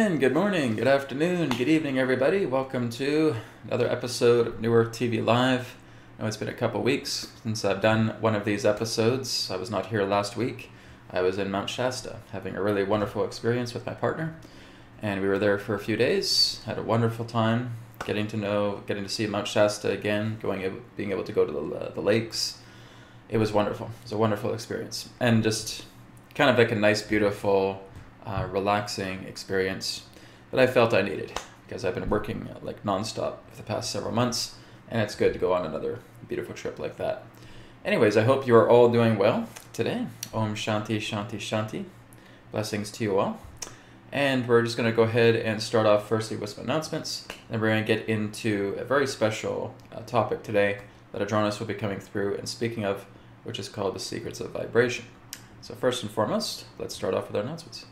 Good morning, good afternoon, good evening, everybody. Welcome to another episode of New Earth TV Live. I know it's been a couple weeks since I've done one of these episodes. I was not here last week. I was in Mount Shasta having a really wonderful experience with my partner. And we were there for a few days, had a wonderful time getting to know, getting to see Mount Shasta again, going, being able to go to the, uh, the lakes. It was wonderful. It was a wonderful experience. And just kind of like a nice, beautiful, uh, relaxing experience that I felt I needed because I've been working uh, like nonstop for the past several months, and it's good to go on another beautiful trip like that. Anyways, I hope you are all doing well today. Om Shanti Shanti Shanti. Blessings to you all. And we're just going to go ahead and start off firstly with some announcements. Then we're going to get into a very special uh, topic today that Adronis will be coming through and speaking of, which is called the secrets of vibration. So, first and foremost, let's start off with our announcements.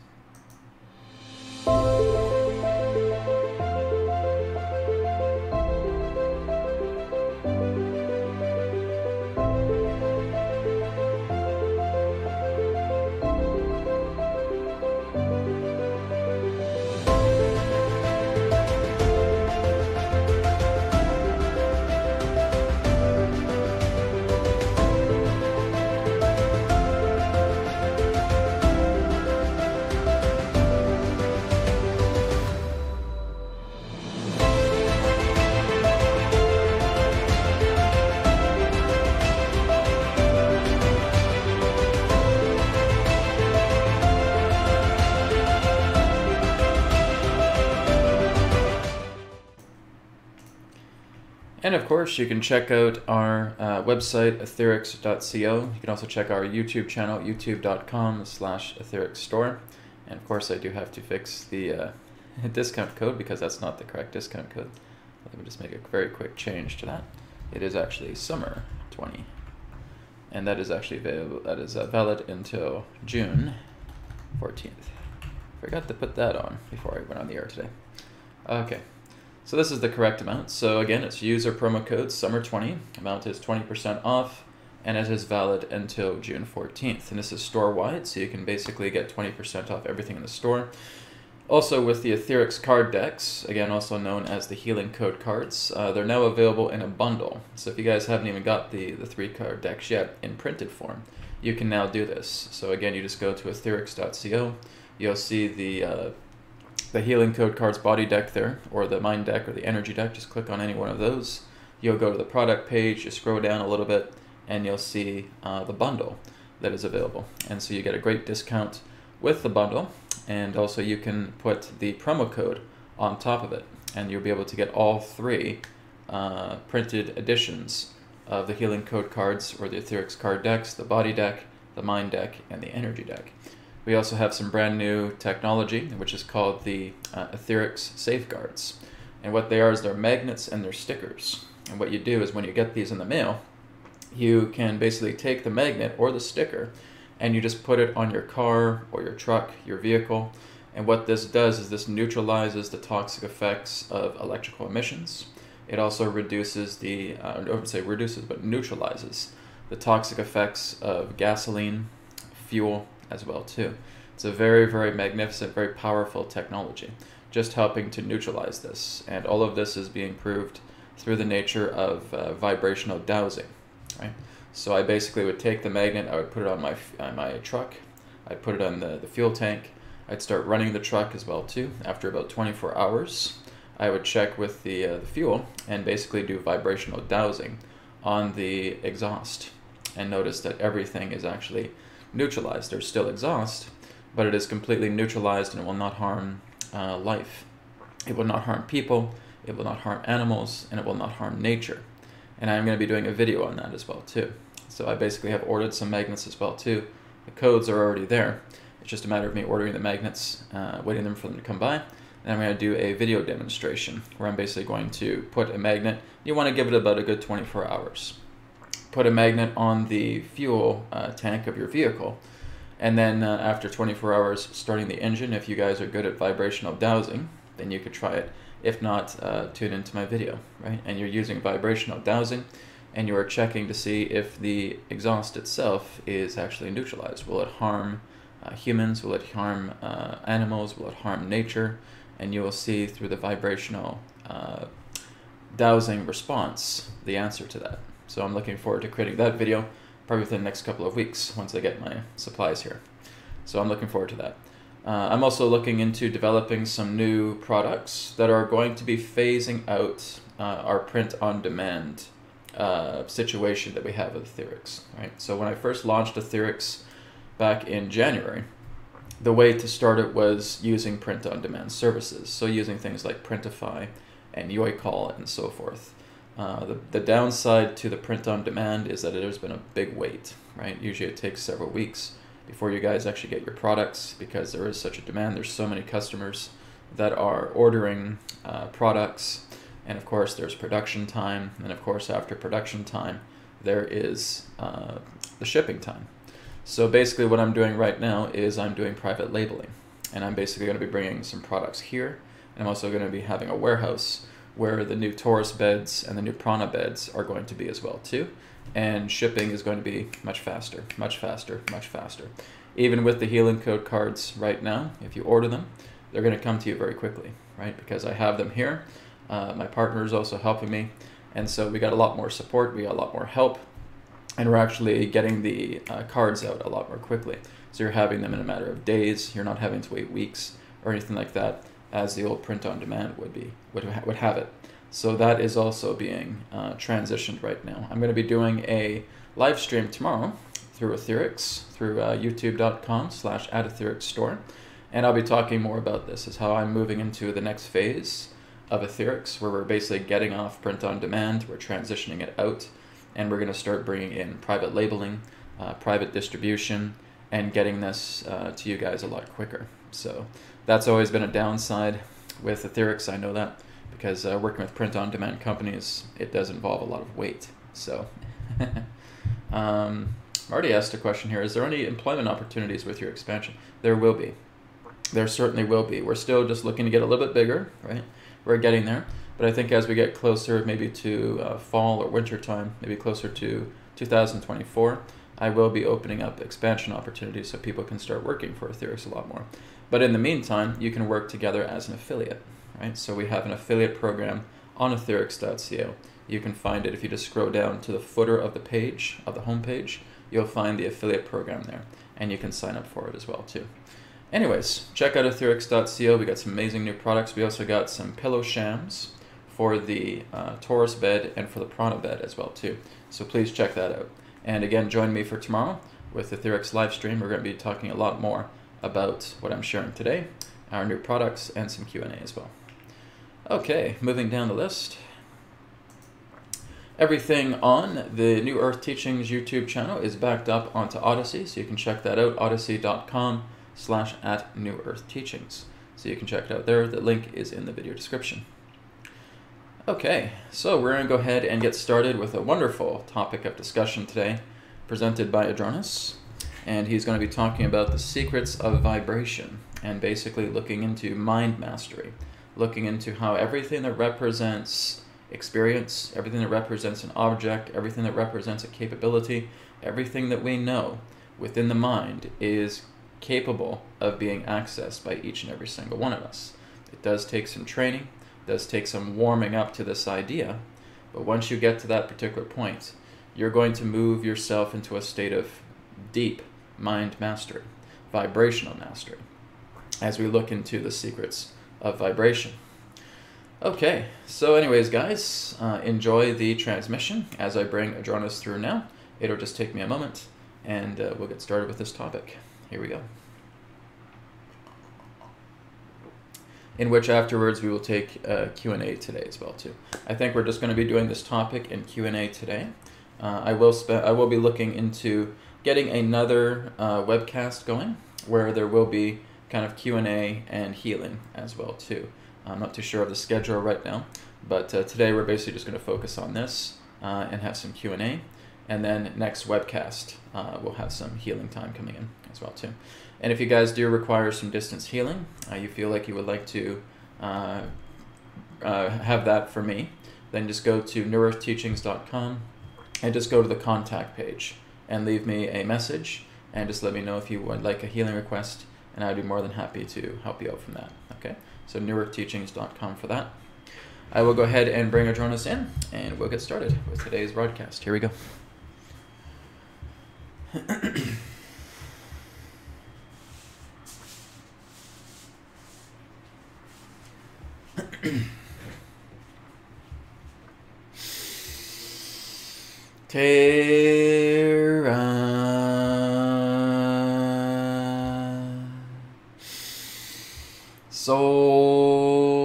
嗯。And of course, you can check out our uh, website, etherics.co. You can also check our YouTube channel, youtube.com slash ethericsstore. And of course, I do have to fix the uh, discount code because that's not the correct discount code. Let me just make a very quick change to that. It is actually summer 20. And that is actually available, that is uh, valid until June 14th. Forgot to put that on before I went on the air today. Okay. So this is the correct amount. So again, it's user promo code SUMMER20. Amount is 20% off, and it is valid until June 14th. And this is store-wide, so you can basically get 20% off everything in the store. Also with the Etherics card decks, again also known as the Healing Code cards, uh, they're now available in a bundle. So if you guys haven't even got the, the three card decks yet in printed form, you can now do this. So again, you just go to etherics.co, you'll see the uh, the healing code cards body deck there, or the mind deck, or the energy deck. Just click on any one of those. You'll go to the product page, you scroll down a little bit, and you'll see uh, the bundle that is available. And so you get a great discount with the bundle, and also you can put the promo code on top of it, and you'll be able to get all three uh, printed editions of the healing code cards or the etherics card decks, the body deck, the mind deck, and the energy deck. We also have some brand new technology, which is called the uh, Etherics Safeguards. And what they are is they're magnets and they're stickers. And what you do is when you get these in the mail, you can basically take the magnet or the sticker and you just put it on your car or your truck, your vehicle. And what this does is this neutralizes the toxic effects of electrical emissions. It also reduces the, uh, I would say reduces, but neutralizes the toxic effects of gasoline, fuel, as well too. It's a very, very magnificent, very powerful technology, just helping to neutralize this. And all of this is being proved through the nature of uh, vibrational dowsing, right? So I basically would take the magnet, I would put it on my, on my truck, I'd put it on the, the fuel tank, I'd start running the truck as well too. After about 24 hours, I would check with the, uh, the fuel and basically do vibrational dowsing on the exhaust and notice that everything is actually neutralized. There's still exhaust, but it is completely neutralized and it will not harm uh, life. It will not harm people, it will not harm animals, and it will not harm nature. And I'm going to be doing a video on that as well too. So I basically have ordered some magnets as well too. The codes are already there. It's just a matter of me ordering the magnets, uh, waiting them for them to come by. And I'm going to do a video demonstration where I'm basically going to put a magnet. You want to give it about a good 24 hours put a magnet on the fuel uh, tank of your vehicle. And then uh, after 24 hours, starting the engine. If you guys are good at vibrational dowsing, then you could try it. If not, uh, tune into my video, right? And you're using vibrational dowsing, and you are checking to see if the exhaust itself is actually neutralized. Will it harm uh, humans? Will it harm uh, animals? Will it harm nature? And you will see through the vibrational uh, dowsing response the answer to that. So I'm looking forward to creating that video probably within the next couple of weeks once I get my supplies here. So I'm looking forward to that. Uh, I'm also looking into developing some new products that are going to be phasing out uh, our print on demand uh, situation that we have with Etherics. Right. So when I first launched Etherics back in January, the way to start it was using print on demand services. So using things like Printify and Yoycol and so forth. Uh, the, the downside to the print on demand is that there's been a big wait, right? Usually it takes several weeks before you guys actually get your products because there is such a demand. There's so many customers that are ordering uh, products, and of course, there's production time, and of course, after production time, there is uh, the shipping time. So basically, what I'm doing right now is I'm doing private labeling, and I'm basically going to be bringing some products here, and I'm also going to be having a warehouse where the new Taurus beds and the new Prana beds are going to be as well too and shipping is going to be much faster, much faster, much faster. Even with the healing code cards right now, if you order them, they're going to come to you very quickly, right? Because I have them here. Uh, my partner is also helping me, and so we got a lot more support, we got a lot more help, and we're actually getting the uh, cards out a lot more quickly. So you're having them in a matter of days. You're not having to wait weeks or anything like that, as the old print on demand would be would ha- would have it. So that is also being uh, transitioned right now. I'm going to be doing a live stream tomorrow through Etherics, through uh, youtube.com slash at store. And I'll be talking more about this, is how I'm moving into the next phase of Etherics, where we're basically getting off print on demand, we're transitioning it out, and we're going to start bringing in private labeling, uh, private distribution, and getting this uh, to you guys a lot quicker. So that's always been a downside with Etherics, I know that because uh, working with print on demand companies, it does involve a lot of weight. So, um, Marty asked a question here Is there any employment opportunities with your expansion? There will be. There certainly will be. We're still just looking to get a little bit bigger, right? We're getting there. But I think as we get closer, maybe to uh, fall or winter time, maybe closer to 2024, I will be opening up expansion opportunities so people can start working for Etherics a lot more. But in the meantime, you can work together as an affiliate, right? So we have an affiliate program on etherics.co. You can find it if you just scroll down to the footer of the page, of the homepage, you'll find the affiliate program there, and you can sign up for it as well too. Anyways, check out etherics.co. We got some amazing new products. We also got some pillow shams for the uh, Taurus bed and for the Prana bed as well too. So please check that out. And again, join me for tomorrow with Etherics live stream. We're going to be talking a lot more about what I'm sharing today, our new products, and some Q&A as well. Okay, moving down the list. Everything on the New Earth Teachings YouTube channel is backed up onto Odysee, so you can check that out, odysee.com slash at New Earth Teachings. So you can check it out there. The link is in the video description. Okay, so we're going to go ahead and get started with a wonderful topic of discussion today presented by Adronis. And he's going to be talking about the secrets of vibration and basically looking into mind mastery looking into how everything that represents experience, everything that represents an object, everything that represents a capability, everything that we know within the mind is capable of being accessed by each and every single one of us. It does take some training, does take some warming up to this idea, but once you get to that particular point, you're going to move yourself into a state of deep mind mastery, vibrational mastery, as we look into the secrets of vibration. Okay, so anyways, guys, uh, enjoy the transmission as I bring Adronis through now. It'll just take me a moment, and uh, we'll get started with this topic. Here we go. In which afterwards we will take uh, Q&A today as well too. I think we're just going to be doing this topic in Q&A today. Uh, I will I will be looking into getting another uh, webcast going where there will be kind of Q&A and healing as well too. I'm not too sure of the schedule right now, but uh, today we're basically just going to focus on this uh, and have some Q&A. And then next webcast, uh, we'll have some healing time coming in as well too. And if you guys do require some distance healing, uh, you feel like you would like to uh, have that for me, then just go to newearthteachings.com and just go to the contact page and leave me a message and just let me know if you would like a healing request, and I'd be more than happy to help you out from that. Okay, so newearthteachings.com for that. I will go ahead and bring Adronis in, and we'll get started with today's broadcast. Here we go. Terra Soul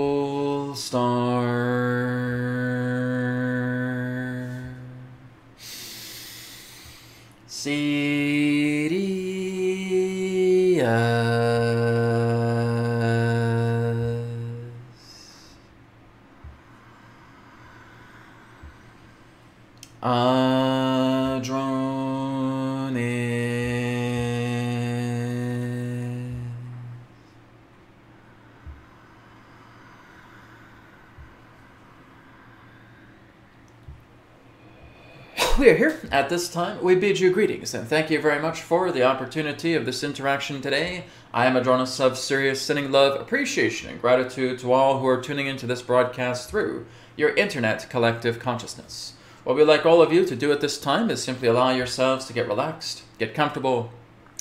at this time. We bid you greetings and thank you very much for the opportunity of this interaction today. I am Adronis of Sirius, sending love, appreciation, and gratitude to all who are tuning into this broadcast through your internet collective consciousness. What we'd like all of you to do at this time is simply allow yourselves to get relaxed, get comfortable,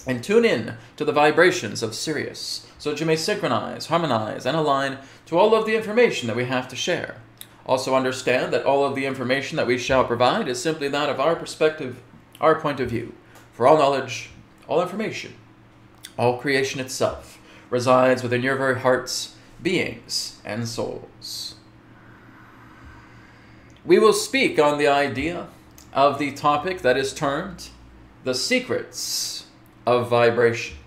and tune in to the vibrations of Sirius so that you may synchronize, harmonize, and align to all of the information that we have to share. Also, understand that all of the information that we shall provide is simply that of our perspective, our point of view. For all knowledge, all information, all creation itself resides within your very hearts, beings, and souls. We will speak on the idea of the topic that is termed the secrets of vibration.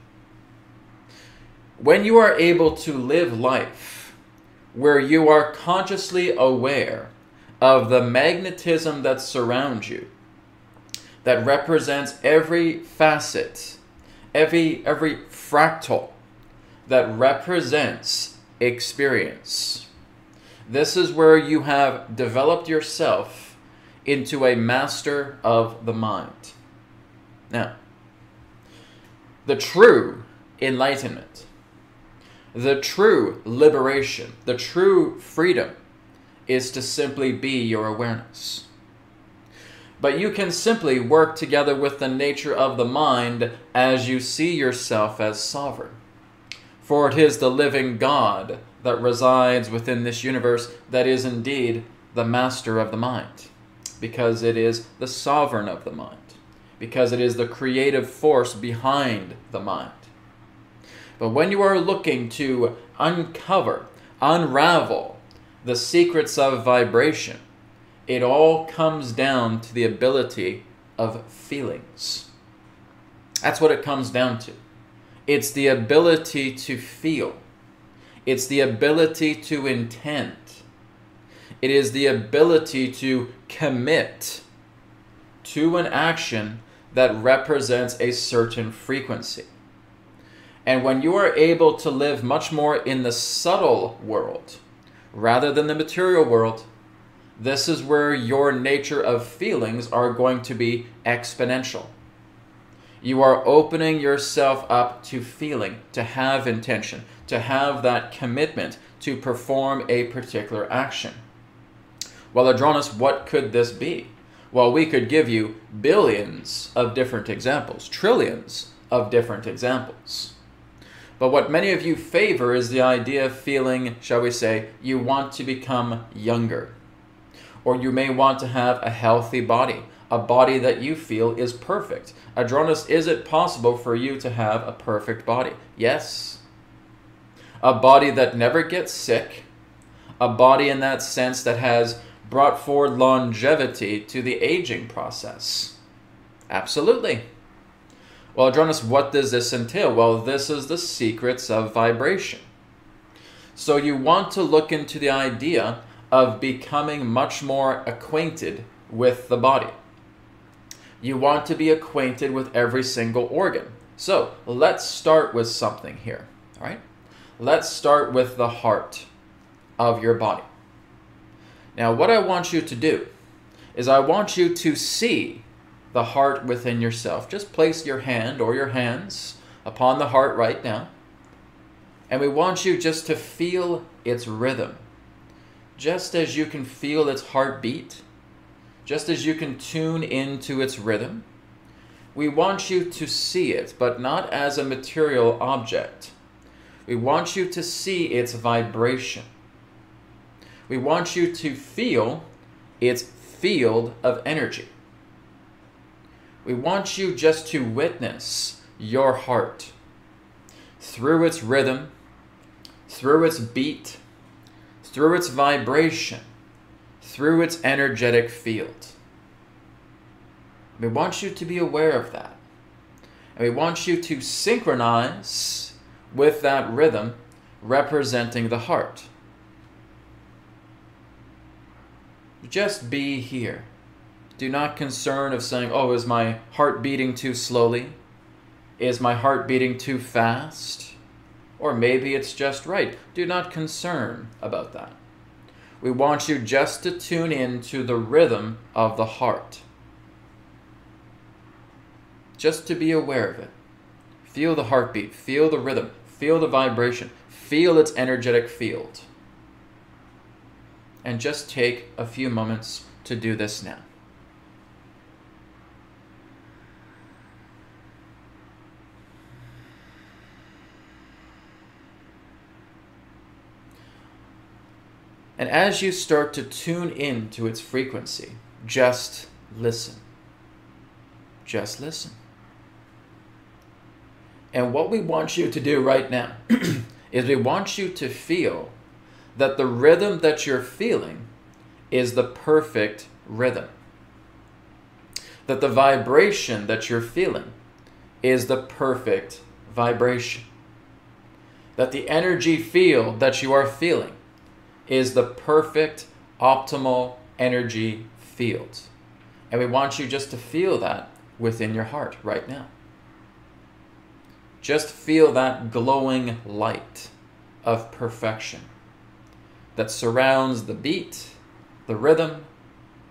When you are able to live life where you are consciously aware of the magnetism that surrounds you, that represents every facet, every, every fractal that represents experience. This is where you have developed yourself into a master of the mind. Now, the true enlightenment, the true liberation, the true freedom is to simply be your awareness. But you can simply work together with the nature of the mind as you see yourself as sovereign. For it is the living God that resides within this universe that is indeed the master of the mind, because it is the sovereign of the mind, because it is the creative force behind the mind. But when you are looking to uncover, unravel the secrets of vibration, it all comes down to the ability of feelings. That's what it comes down to. It's the ability to feel, it's the ability to intend, it is the ability to commit to an action that represents a certain frequency. And when you are able to live much more in the subtle world rather than the material world, this is where your nature of feelings are going to be exponential. You are opening yourself up to feeling, to have intention, to have that commitment to perform a particular action. Well, Adronis, what could this be? Well, we could give you billions of different examples, trillions of different examples. But what many of you favor is the idea of feeling, shall we say, you want to become younger. Or you may want to have a healthy body, a body that you feel is perfect. Adronis, is it possible for you to have a perfect body? Yes. A body that never gets sick, a body in that sense that has brought forward longevity to the aging process. Absolutely. Well, Adronis, what does this entail? Well, this is the secrets of vibration. So you want to look into the idea of becoming much more acquainted with the body. You want to be acquainted with every single organ. So let's start with something here. All right? Let's start with the heart of your body. Now, what I want you to do is I want you to see the heart within yourself. Just place your hand or your hands upon the heart right now. And we want you just to feel its rhythm. Just as you can feel its heartbeat, just as you can tune into its rhythm, we want you to see it, but not as a material object. We want you to see its vibration. We want you to feel its field of energy. We want you just to witness your heart through its rhythm, through its beat, through its vibration, through its energetic field. We want you to be aware of that. And we want you to synchronize with that rhythm representing the heart. Just be here. Do not concern of saying, oh, is my heart beating too slowly? Is my heart beating too fast? Or maybe it's just right. Do not concern about that. We want you just to tune in to the rhythm of the heart. Just to be aware of it. Feel the heartbeat, feel the rhythm, feel the vibration, feel its energetic field. And just take a few moments to do this now. And as you start to tune in to its frequency, just listen. Just listen. And what we want you to do right now is we want you to feel that the rhythm that you're feeling is the perfect rhythm. That the vibration that you're feeling is the perfect vibration. That the energy field that you are feeling is the perfect, optimal energy field. And we want you just to feel that within your heart right now. Just feel that glowing light of perfection that surrounds the beat, the rhythm,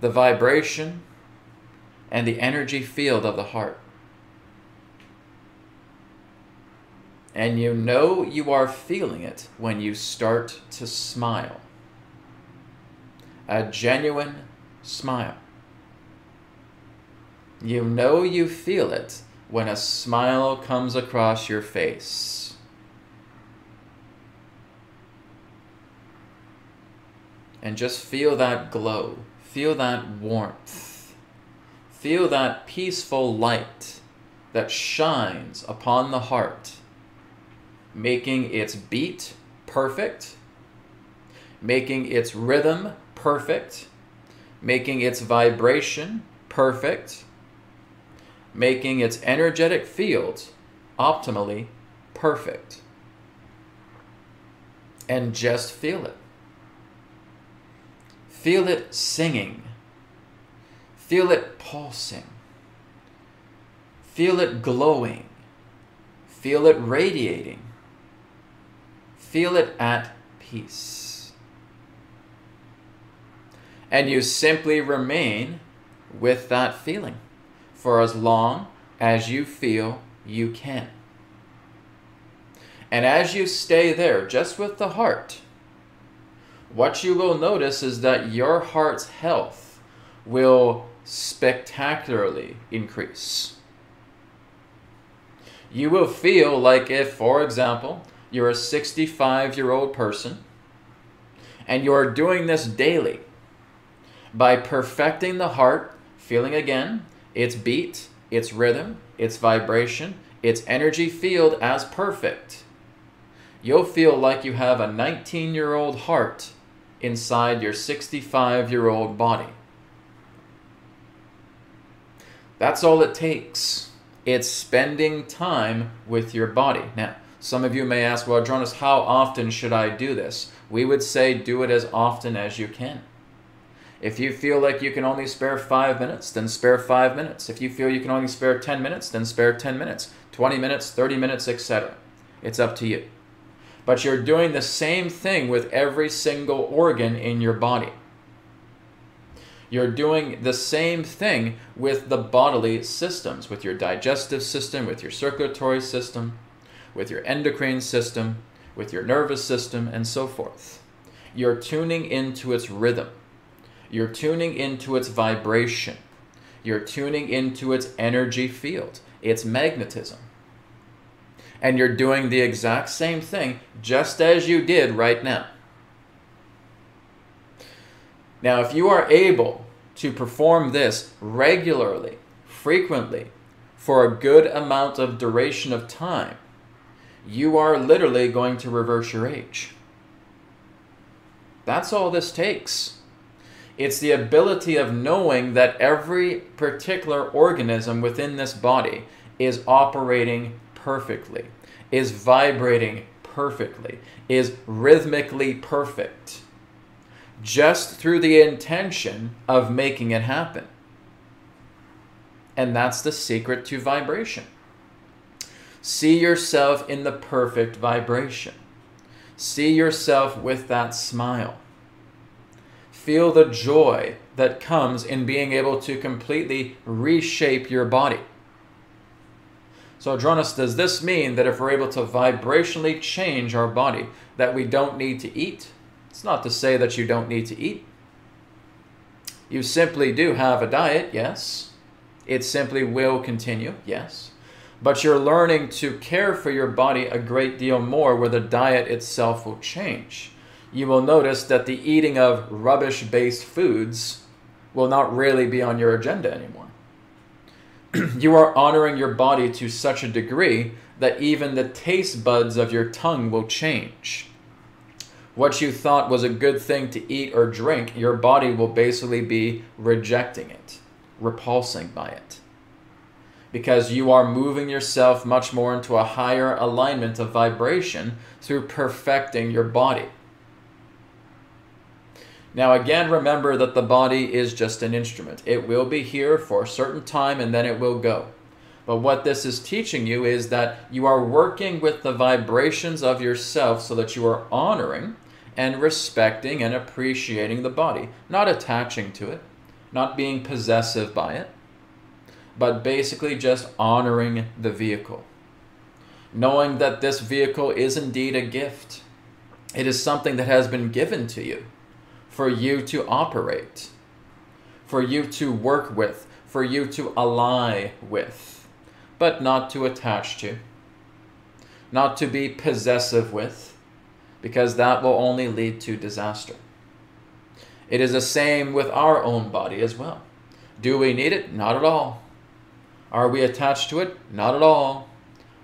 the vibration, and the energy field of the heart. And you know you are feeling it when you start to smile a genuine smile. You know you feel it when a smile comes across your face. And just feel that glow, feel that warmth, feel that peaceful light that shines upon the heart, making its beat perfect, making its rhythm perfect, making its vibration perfect, making its energetic fields optimally perfect. And just feel it. Feel it singing. Feel it pulsing. Feel it glowing. Feel it radiating. Feel it at peace and you simply remain with that feeling for as long as you feel you can. And as you stay there, just with the heart, what you will notice is that your heart's health will spectacularly increase. You will feel like if, for example, you're a 65 year old person and you're doing this daily by perfecting the heart, feeling again its beat, its rhythm, its vibration, its energy field as perfect. You'll feel like you have a 19 year old heart inside your 65 year old body. That's all it takes. It's spending time with your body. Now, some of you may ask, well, Adronis, how often should I do this? We would say do it as often as you can. If you feel like you can only spare five minutes, then spare five minutes. If you feel you can only spare 10 minutes, then spare 10 minutes, 20 minutes, 30 minutes, etc. It's up to you. But you're doing the same thing with every single organ in your body. You're doing the same thing with the bodily systems, with your digestive system, with your circulatory system, with your endocrine system, with your nervous system, and so forth. You're tuning into its rhythm. You're tuning into its vibration. You're tuning into its energy field, its magnetism. And you're doing the exact same thing just as you did right now. Now, if you are able to perform this regularly, frequently, for a good amount of duration of time, you are literally going to reverse your age. That's all this takes. It's the ability of knowing that every particular organism within this body is operating perfectly, is vibrating perfectly, is rhythmically perfect, just through the intention of making it happen. And that's the secret to vibration. See yourself in the perfect vibration. See yourself with that smile. Feel the joy that comes in being able to completely reshape your body. So, Adronis, does this mean that if we're able to vibrationally change our body, that we don't need to eat? It's not to say that you don't need to eat. You simply do have a diet, yes. It simply will continue, yes but you're learning to care for your body a great deal more where the diet itself will change. You will notice that the eating of rubbish based foods will not really be on your agenda anymore. you are honoring your body to such a degree that even the taste buds of your tongue will change. What you thought was a good thing to eat or drink, your body will basically be rejecting it, repulsing by it because you are moving yourself much more into a higher alignment of vibration through perfecting your body. Now, again, remember that the body is just an instrument. It will be here for a certain time and then it will go. But what this is teaching you is that you are working with the vibrations of yourself so that you are honoring and respecting and appreciating the body, not attaching to it, not being possessive by it but basically just honoring the vehicle. Knowing that this vehicle is indeed a gift. It is something that has been given to you for you to operate, for you to work with, for you to ally with, but not to attach to, not to be possessive with, because that will only lead to disaster. It is the same with our own body as well. Do we need it? Not at all. Are we attached to it? Not at all.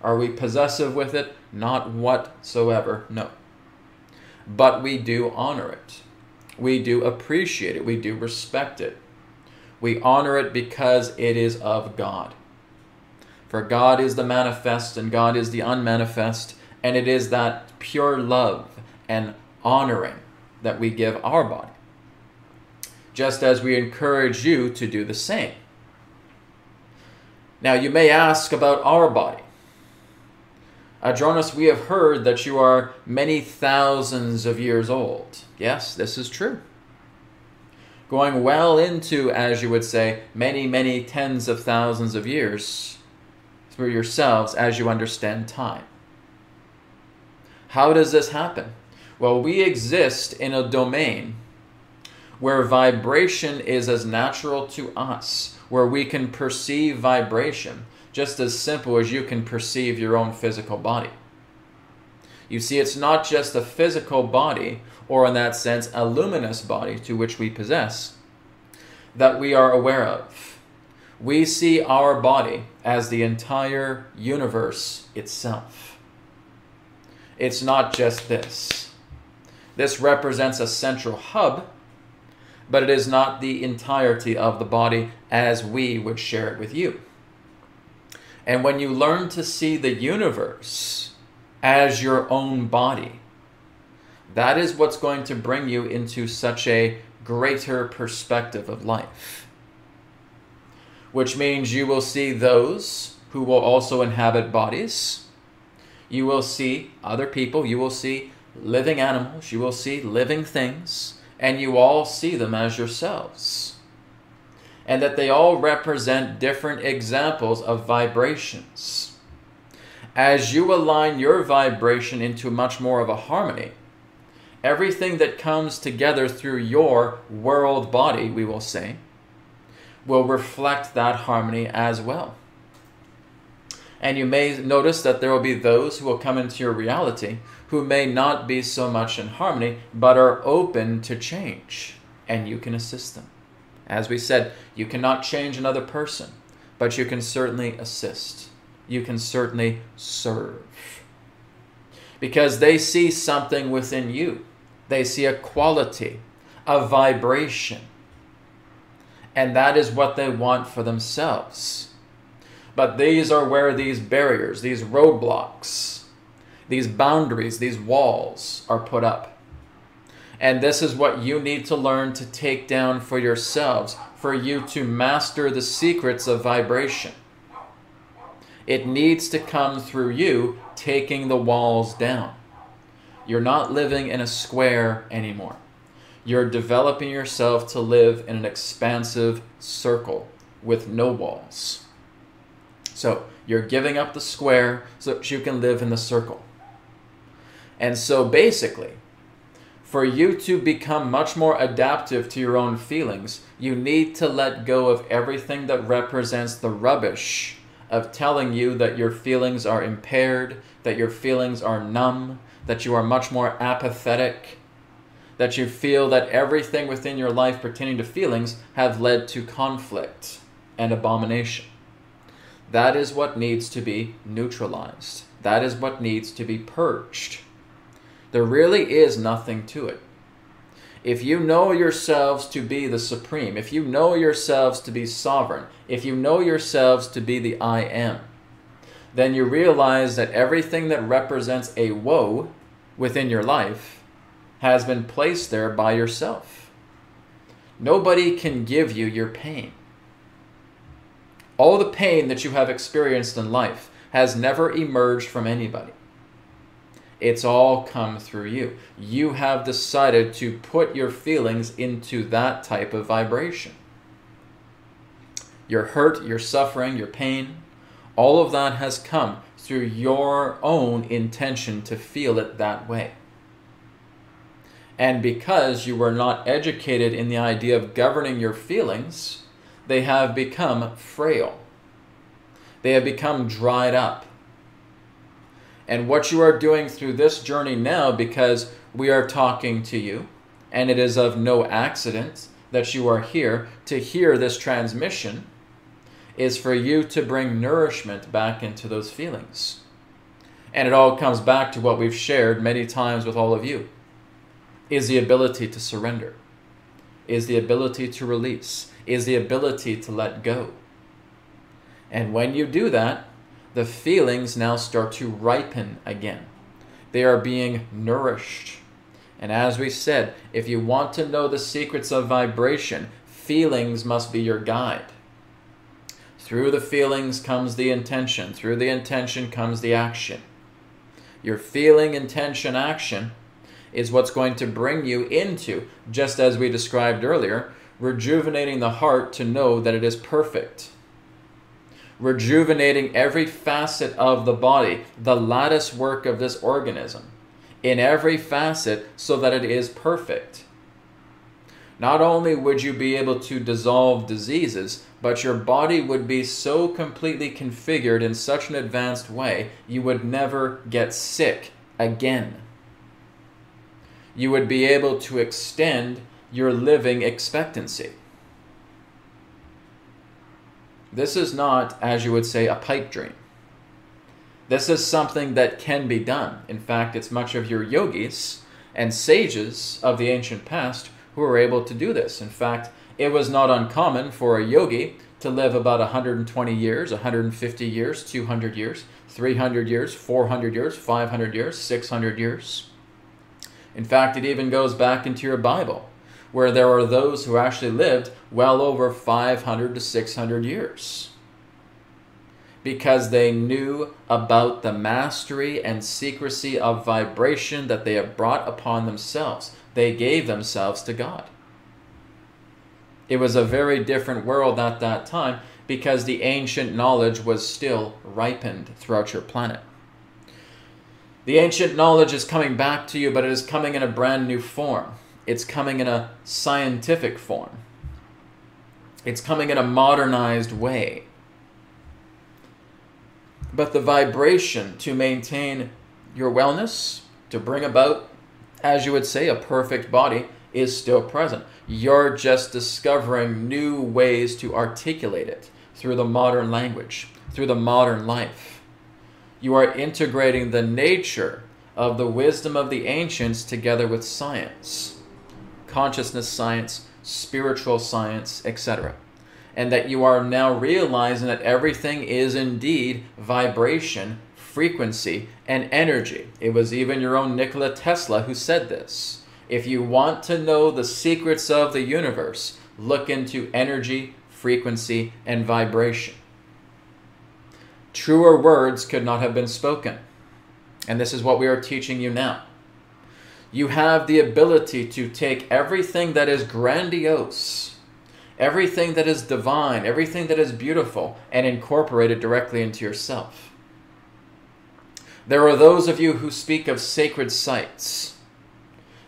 Are we possessive with it? Not whatsoever. No. But we do honor it. We do appreciate it. We do respect it. We honor it because it is of God. For God is the manifest and God is the unmanifest, and it is that pure love and honoring that we give our body. Just as we encourage you to do the same. Now, you may ask about our body. Adronis, we have heard that you are many thousands of years old. Yes, this is true. Going well into, as you would say, many, many tens of thousands of years through yourselves as you understand time. How does this happen? Well, we exist in a domain where vibration is as natural to us where we can perceive vibration just as simple as you can perceive your own physical body. You see, it's not just a physical body, or in that sense, a luminous body to which we possess, that we are aware of. We see our body as the entire universe itself. It's not just this. This represents a central hub but it is not the entirety of the body as we would share it with you. And when you learn to see the universe as your own body, that is what's going to bring you into such a greater perspective of life. Which means you will see those who will also inhabit bodies. You will see other people. You will see living animals. You will see living things and you all see them as yourselves. And that they all represent different examples of vibrations. As you align your vibration into much more of a harmony, everything that comes together through your world body, we will say, will reflect that harmony as well. And you may notice that there will be those who will come into your reality who may not be so much in harmony, but are open to change, and you can assist them. As we said, you cannot change another person, but you can certainly assist. You can certainly serve. Because they see something within you, they see a quality, a vibration. And that is what they want for themselves. But these are where these barriers, these roadblocks, these boundaries, these walls are put up. And this is what you need to learn to take down for yourselves, for you to master the secrets of vibration. It needs to come through you taking the walls down. You're not living in a square anymore. You're developing yourself to live in an expansive circle with no walls. So you're giving up the square so that you can live in the circle. And so basically, for you to become much more adaptive to your own feelings, you need to let go of everything that represents the rubbish of telling you that your feelings are impaired, that your feelings are numb, that you are much more apathetic, that you feel that everything within your life pertaining to feelings have led to conflict and abomination. That is what needs to be neutralized. That is what needs to be purged. There really is nothing to it. If you know yourselves to be the supreme, if you know yourselves to be sovereign, if you know yourselves to be the I am, then you realize that everything that represents a woe within your life has been placed there by yourself. Nobody can give you your pain. All the pain that you have experienced in life has never emerged from anybody. It's all come through you. You have decided to put your feelings into that type of vibration. Your hurt, your suffering, your pain, all of that has come through your own intention to feel it that way. And because you were not educated in the idea of governing your feelings, they have become frail. They have become dried up. And what you are doing through this journey now, because we are talking to you, and it is of no accident that you are here to hear this transmission, is for you to bring nourishment back into those feelings. And it all comes back to what we've shared many times with all of you is the ability to surrender, is the ability to release, is the ability to let go. And when you do that, the feelings now start to ripen again. They are being nourished. And as we said, if you want to know the secrets of vibration, feelings must be your guide. Through the feelings comes the intention, through the intention comes the action. Your feeling, intention, action is what's going to bring you into, just as we described earlier, rejuvenating the heart to know that it is perfect. Rejuvenating every facet of the body, the lattice work of this organism, in every facet so that it is perfect. Not only would you be able to dissolve diseases, but your body would be so completely configured in such an advanced way, you would never get sick again. You would be able to extend your living expectancy. This is not, as you would say, a pipe dream. This is something that can be done. In fact, it's much of your yogis and sages of the ancient past who were able to do this. In fact, it was not uncommon for a yogi to live about 120 years, 150 years, 200 years, 300 years, 400 years, 500 years, 600 years. In fact, it even goes back into your Bible where there are those who actually lived well over 500 to 600 years because they knew about the mastery and secrecy of vibration that they have brought upon themselves. They gave themselves to God. It was a very different world at that time because the ancient knowledge was still ripened throughout your planet. The ancient knowledge is coming back to you, but it is coming in a brand new form. It's coming in a scientific form. It's coming in a modernized way. But the vibration to maintain your wellness, to bring about, as you would say, a perfect body, is still present. You're just discovering new ways to articulate it through the modern language, through the modern life you are integrating the nature of the wisdom of the ancients together with science, consciousness science, spiritual science, etc. And that you are now realizing that everything is indeed vibration, frequency, and energy. It was even your own Nikola Tesla who said this. If you want to know the secrets of the universe, look into energy, frequency, and vibration. Truer words could not have been spoken. And this is what we are teaching you now. You have the ability to take everything that is grandiose, everything that is divine, everything that is beautiful, and incorporate it directly into yourself. There are those of you who speak of sacred sites.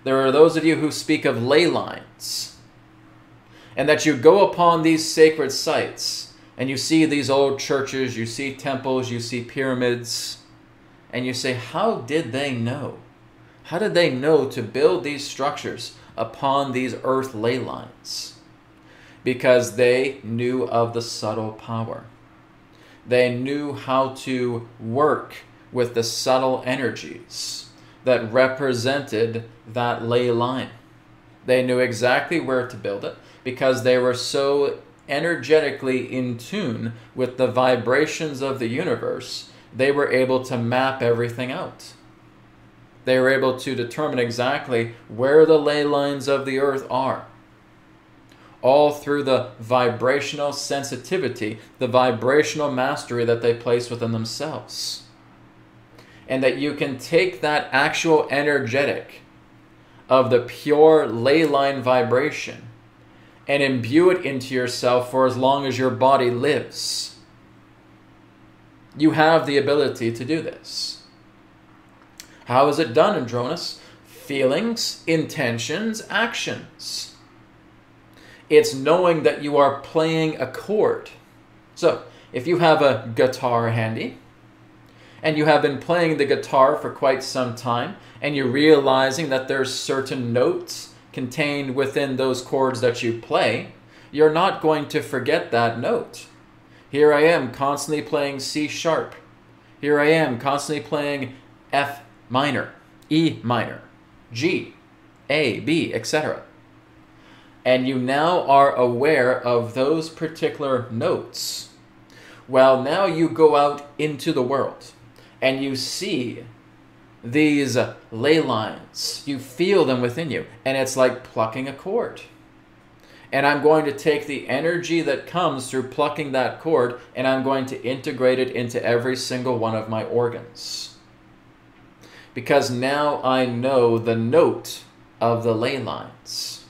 There are those of you who speak of ley lines. And that you go upon these sacred sites and you see these old churches, you see temples, you see pyramids, and you say, How did they know? How did they know to build these structures upon these earth ley lines? Because they knew of the subtle power. They knew how to work with the subtle energies that represented that ley line. They knew exactly where to build it because they were so energetically in tune with the vibrations of the universe, they were able to map everything out. They were able to determine exactly where the ley lines of the earth are. All through the vibrational sensitivity, the vibrational mastery that they place within themselves. And that you can take that actual energetic of the pure ley line vibration and imbue it into yourself for as long as your body lives. You have the ability to do this. How is it done, Adronis? Feelings, intentions, actions. It's knowing that you are playing a chord. So, if you have a guitar handy, and you have been playing the guitar for quite some time, and you're realizing that there's certain notes contained within those chords that you play, you're not going to forget that note. Here I am constantly playing C sharp. Here I am constantly playing F minor, E minor, G, A, B, etc. And you now are aware of those particular notes. Well, now you go out into the world and you see these ley lines. You feel them within you, and it's like plucking a chord. And I'm going to take the energy that comes through plucking that chord and I'm going to integrate it into every single one of my organs. Because now I know the note of the ley lines.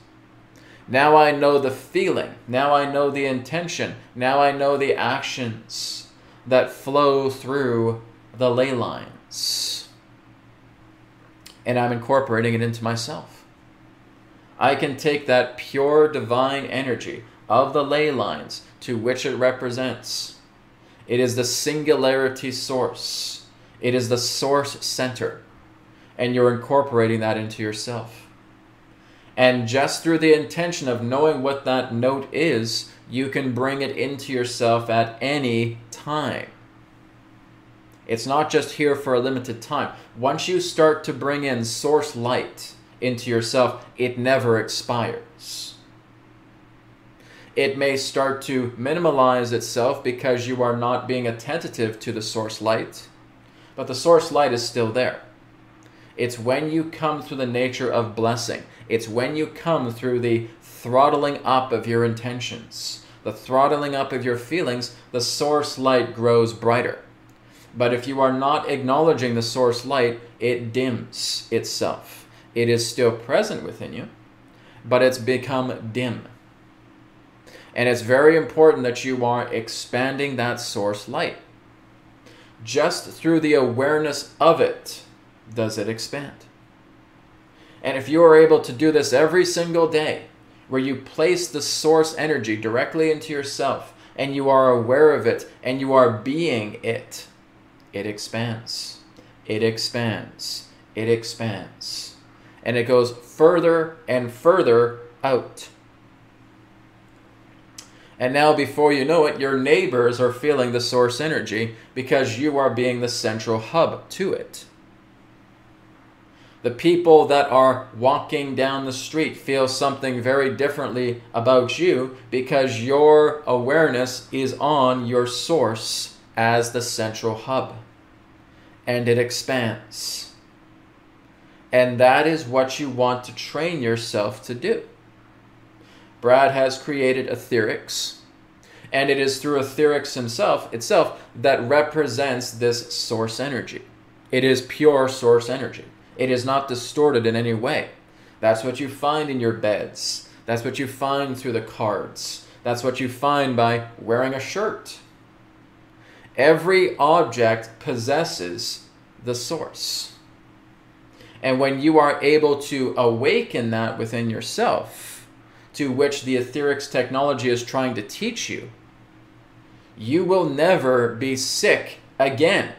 Now I know the feeling. Now I know the intention. Now I know the actions that flow through the ley lines and I'm incorporating it into myself. I can take that pure divine energy of the ley lines to which it represents. It is the singularity source, it is the source center, and you're incorporating that into yourself. And just through the intention of knowing what that note is, you can bring it into yourself at any time. It's not just here for a limited time. Once you start to bring in source light into yourself, it never expires. It may start to minimalize itself because you are not being attentive to the source light, but the source light is still there. It's when you come through the nature of blessing, it's when you come through the throttling up of your intentions, the throttling up of your feelings, the source light grows brighter. But if you are not acknowledging the source light, it dims itself. It is still present within you, but it's become dim. And it's very important that you are expanding that source light. Just through the awareness of it does it expand. And if you are able to do this every single day, where you place the source energy directly into yourself and you are aware of it and you are being it, it expands. It expands. It expands. And it goes further and further out. And now, before you know it, your neighbors are feeling the source energy because you are being the central hub to it. The people that are walking down the street feel something very differently about you because your awareness is on your source as the central hub. And it expands. And that is what you want to train yourself to do. Brad has created Etherics, and it is through Etherics himself itself that represents this source energy. It is pure source energy. It is not distorted in any way. That's what you find in your beds. That's what you find through the cards. That's what you find by wearing a shirt. Every object possesses the source. And when you are able to awaken that within yourself, to which the etherics technology is trying to teach you, you will never be sick again.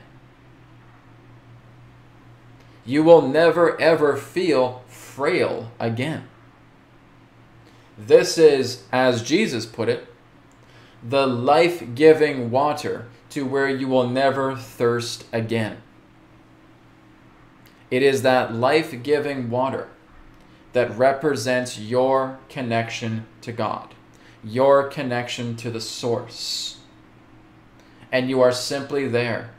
You will never ever feel frail again. This is, as Jesus put it, the life giving water to where you will never thirst again. It is that life giving water that represents your connection to God, your connection to the source. And you are simply there.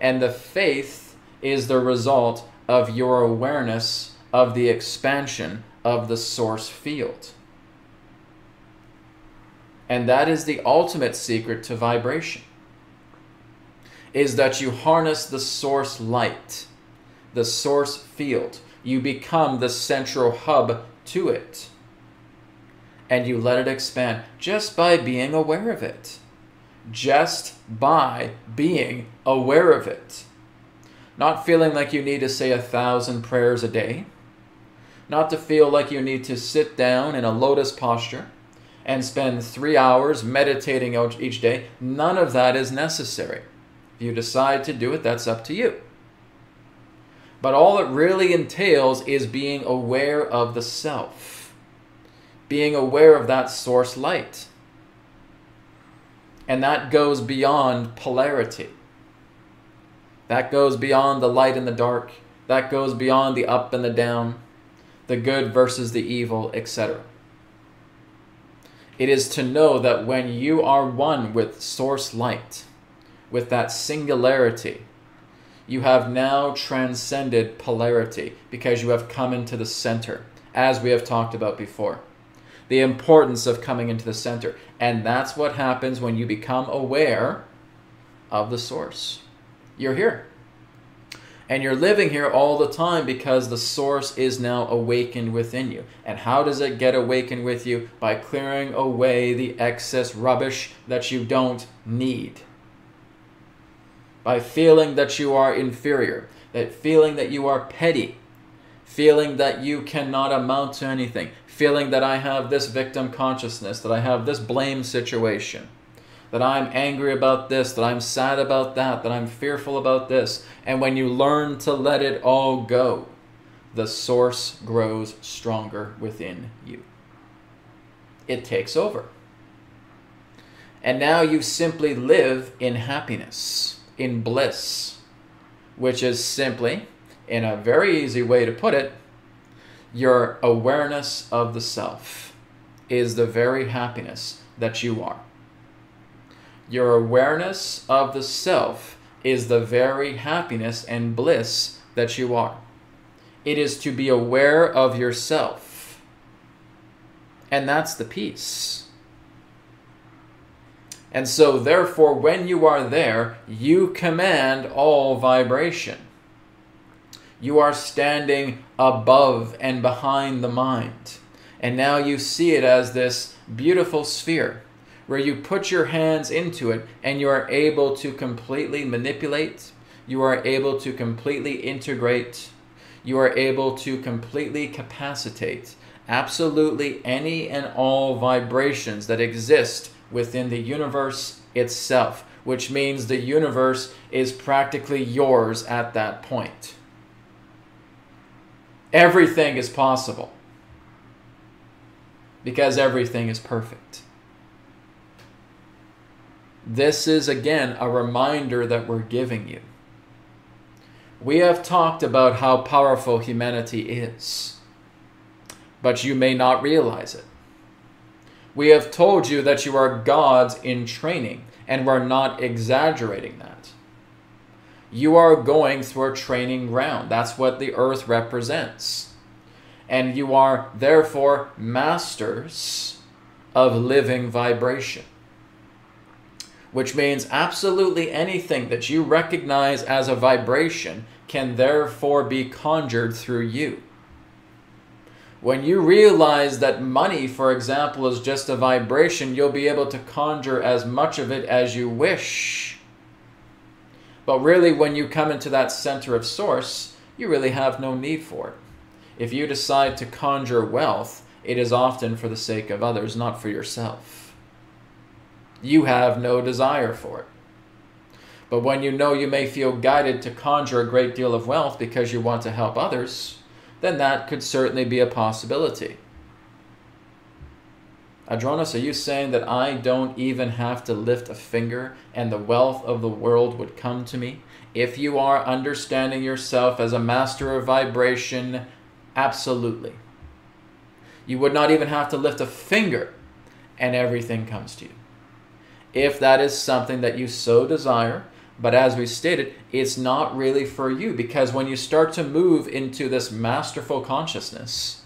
And the faith is the result of your awareness of the expansion of the source field. And that is the ultimate secret to vibration. Is that you harness the source light, the source field, you become the central hub to it. And you let it expand just by being aware of it. Just by being aware of it. Not feeling like you need to say a thousand prayers a day. Not to feel like you need to sit down in a lotus posture and spend three hours meditating each day. None of that is necessary. If you decide to do it, that's up to you. But all it really entails is being aware of the self, being aware of that source light. And that goes beyond polarity. That goes beyond the light and the dark. That goes beyond the up and the down, the good versus the evil, etc. It is to know that when you are one with source light, with that singularity, you have now transcended polarity because you have come into the center, as we have talked about before. The importance of coming into the center. And that's what happens when you become aware of the source. You're here. And you're living here all the time because the source is now awakened within you. And how does it get awakened with you? By clearing away the excess rubbish that you don't need by feeling that you are inferior, that feeling that you are petty, feeling that you cannot amount to anything, feeling that I have this victim consciousness, that I have this blame situation, that I'm angry about this, that I'm sad about that, that I'm fearful about this. And when you learn to let it all go, the source grows stronger within you. It takes over. And now you simply live in happiness in bliss, which is simply, in a very easy way to put it, your awareness of the self is the very happiness that you are. Your awareness of the self is the very happiness and bliss that you are. It is to be aware of yourself. And that's the peace. And so, therefore, when you are there, you command all vibration. You are standing above and behind the mind. And now you see it as this beautiful sphere where you put your hands into it and you are able to completely manipulate, you are able to completely integrate, you are able to completely capacitate absolutely any and all vibrations that exist within the universe itself, which means the universe is practically yours at that point. Everything is possible because everything is perfect. This is again a reminder that we're giving you. We have talked about how powerful humanity is but you may not realize it. We have told you that you are gods in training, and we're not exaggerating that. You are going through a training ground. That's what the earth represents. And you are therefore masters of living vibration. Which means absolutely anything that you recognize as a vibration can therefore be conjured through you. When you realize that money, for example, is just a vibration, you'll be able to conjure as much of it as you wish. But really, when you come into that center of source, you really have no need for it. If you decide to conjure wealth, it is often for the sake of others, not for yourself. You have no desire for it. But when you know you may feel guided to conjure a great deal of wealth because you want to help others, then that could certainly be a possibility. Adronis, are you saying that I don't even have to lift a finger and the wealth of the world would come to me? If you are understanding yourself as a master of vibration, absolutely. You would not even have to lift a finger and everything comes to you. If that is something that you so desire, but as we stated, it's not really for you because when you start to move into this masterful consciousness,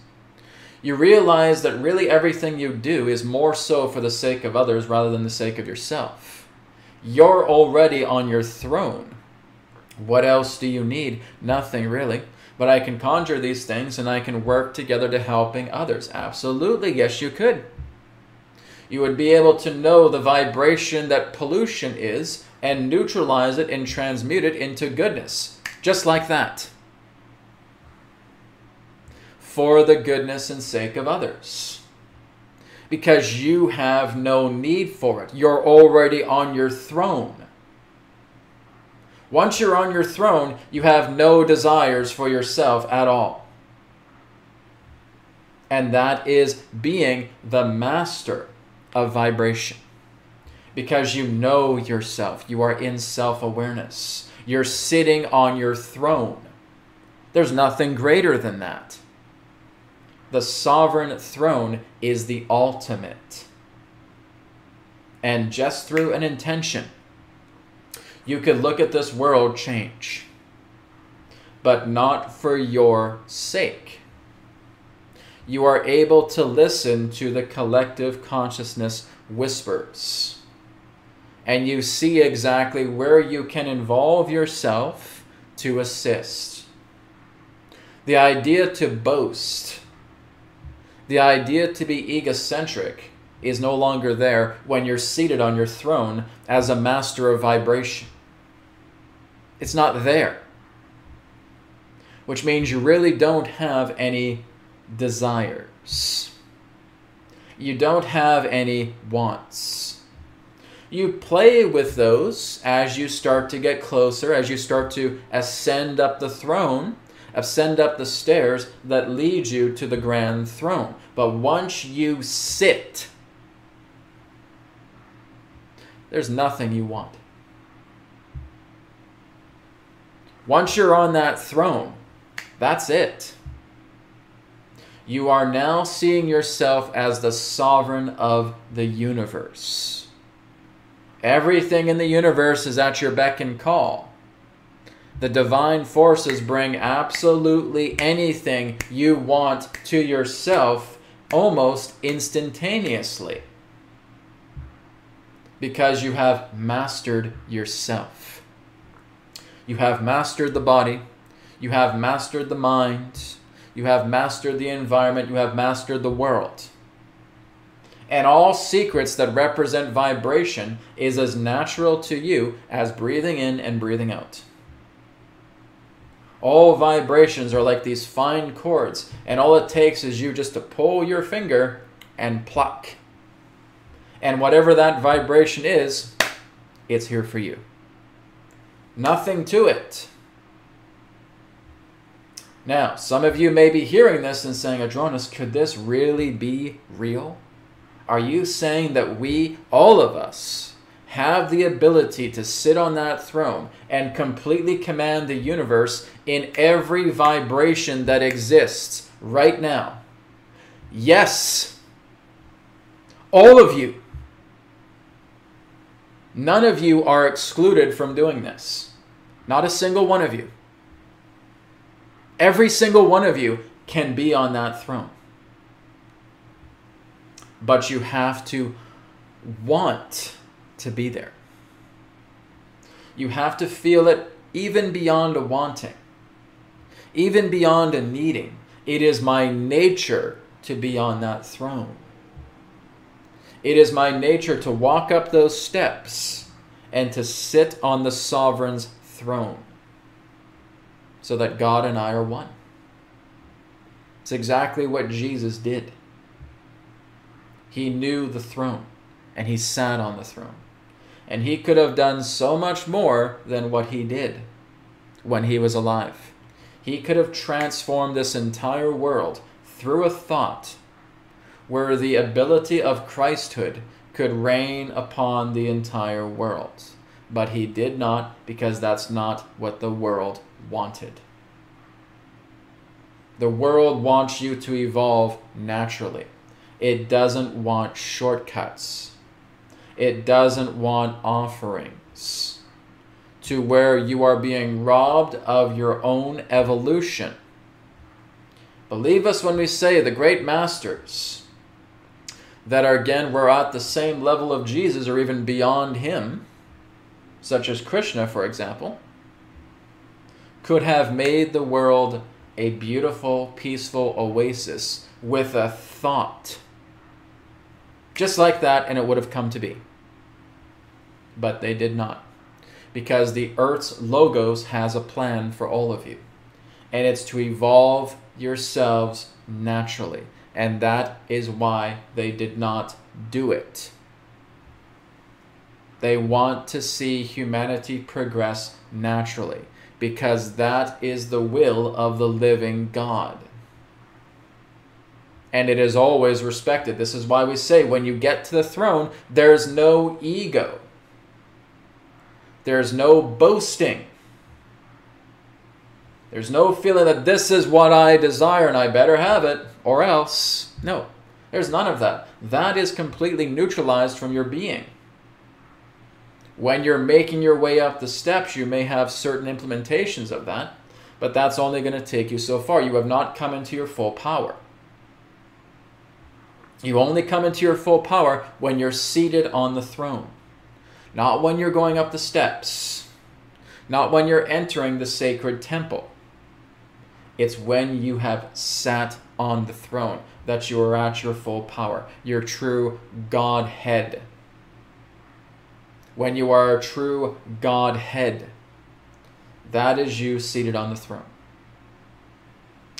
you realize that really everything you do is more so for the sake of others rather than the sake of yourself. You're already on your throne. What else do you need? Nothing really. But I can conjure these things and I can work together to helping others. Absolutely, yes, you could. You would be able to know the vibration that pollution is and neutralize it and transmute it into goodness. Just like that. For the goodness and sake of others. Because you have no need for it. You're already on your throne. Once you're on your throne, you have no desires for yourself at all. And that is being the master of vibration because you know yourself. You are in self awareness. You're sitting on your throne. There's nothing greater than that. The sovereign throne is the ultimate. And just through an intention, you could look at this world change, but not for your sake. You are able to listen to the collective consciousness whispers and you see exactly where you can involve yourself to assist. The idea to boast, the idea to be egocentric, is no longer there when you're seated on your throne as a master of vibration. It's not there. Which means you really don't have any desires. You don't have any wants you play with those as you start to get closer, as you start to ascend up the throne, ascend up the stairs that lead you to the grand throne. But once you sit, there's nothing you want. Once you're on that throne, that's it. You are now seeing yourself as the sovereign of the universe. Everything in the universe is at your beck and call. The divine forces bring absolutely anything you want to yourself almost instantaneously because you have mastered yourself. You have mastered the body, you have mastered the mind, you have mastered the environment, you have mastered the world. and all secrets that represent vibration is as natural to you as breathing in and breathing out. All vibrations are like these fine chords, and all it takes is you just to pull your finger and pluck. And whatever that vibration is, it's here for you. Nothing to it. Now, some of you may be hearing this and saying, Adronis, could this really be real? Are you saying that we, all of us, have the ability to sit on that throne and completely command the universe in every vibration that exists right now? Yes. All of you. None of you are excluded from doing this. Not a single one of you. Every single one of you can be on that throne. But you have to want to be there. You have to feel it even beyond a wanting, even beyond a needing. It is my nature to be on that throne. It is my nature to walk up those steps and to sit on the sovereign's throne so that God and I are one. It's exactly what Jesus did. He knew the throne and he sat on the throne. And he could have done so much more than what he did when he was alive. He could have transformed this entire world through a thought where the ability of Christhood could reign upon the entire world. But he did not because that's not what the world wanted. The world wants you to evolve naturally. It doesn't want shortcuts. It doesn't want offerings to where you are being robbed of your own evolution. Believe us when we say the great masters that are again we're at the same level of Jesus or even beyond him, such as Krishna, for example, could have made the world a beautiful, peaceful oasis with a thought. Just like that, and it would have come to be. But they did not. Because the Earth's logos has a plan for all of you. And it's to evolve yourselves naturally. And that is why they did not do it. They want to see humanity progress naturally because that is the will of the living God. And it is always respected. This is why we say when you get to the throne, there's no ego, there's no boasting. There's no feeling that this is what I desire and I better have it or else. No, there's none of that. That is completely neutralized from your being. When you're making your way up the steps, you may have certain implementations of that, but that's only going to take you so far. You have not come into your full power. You only come into your full power when you're seated on the throne, not when you're going up the steps, not when you're entering the sacred temple. It's when you have sat on the throne that you are at your full power, your true Godhead when you are a true Godhead. That is you seated on the throne.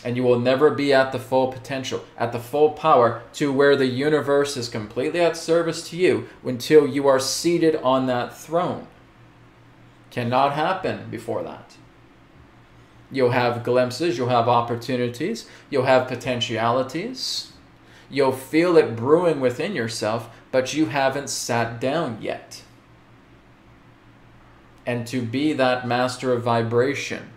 And you will never be at the full potential, at the full power to where the universe is completely at service to you until you are seated on that throne. Cannot happen before that. You'll have glimpses, you'll have opportunities, you'll have potentialities. You'll feel it brewing within yourself, but you haven't sat down yet and to be that master of vibration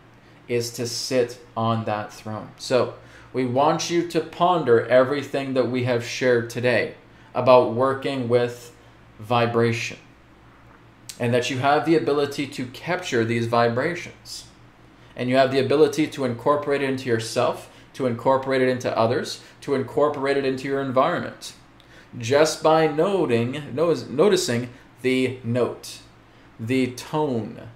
is to sit on that throne. So, we want you to ponder everything that we have shared today about working with vibration and that you have the ability to capture these vibrations. And you have the ability to incorporate it into yourself, to incorporate it into others, to incorporate it into your environment. Just by noting noticing the note the tone,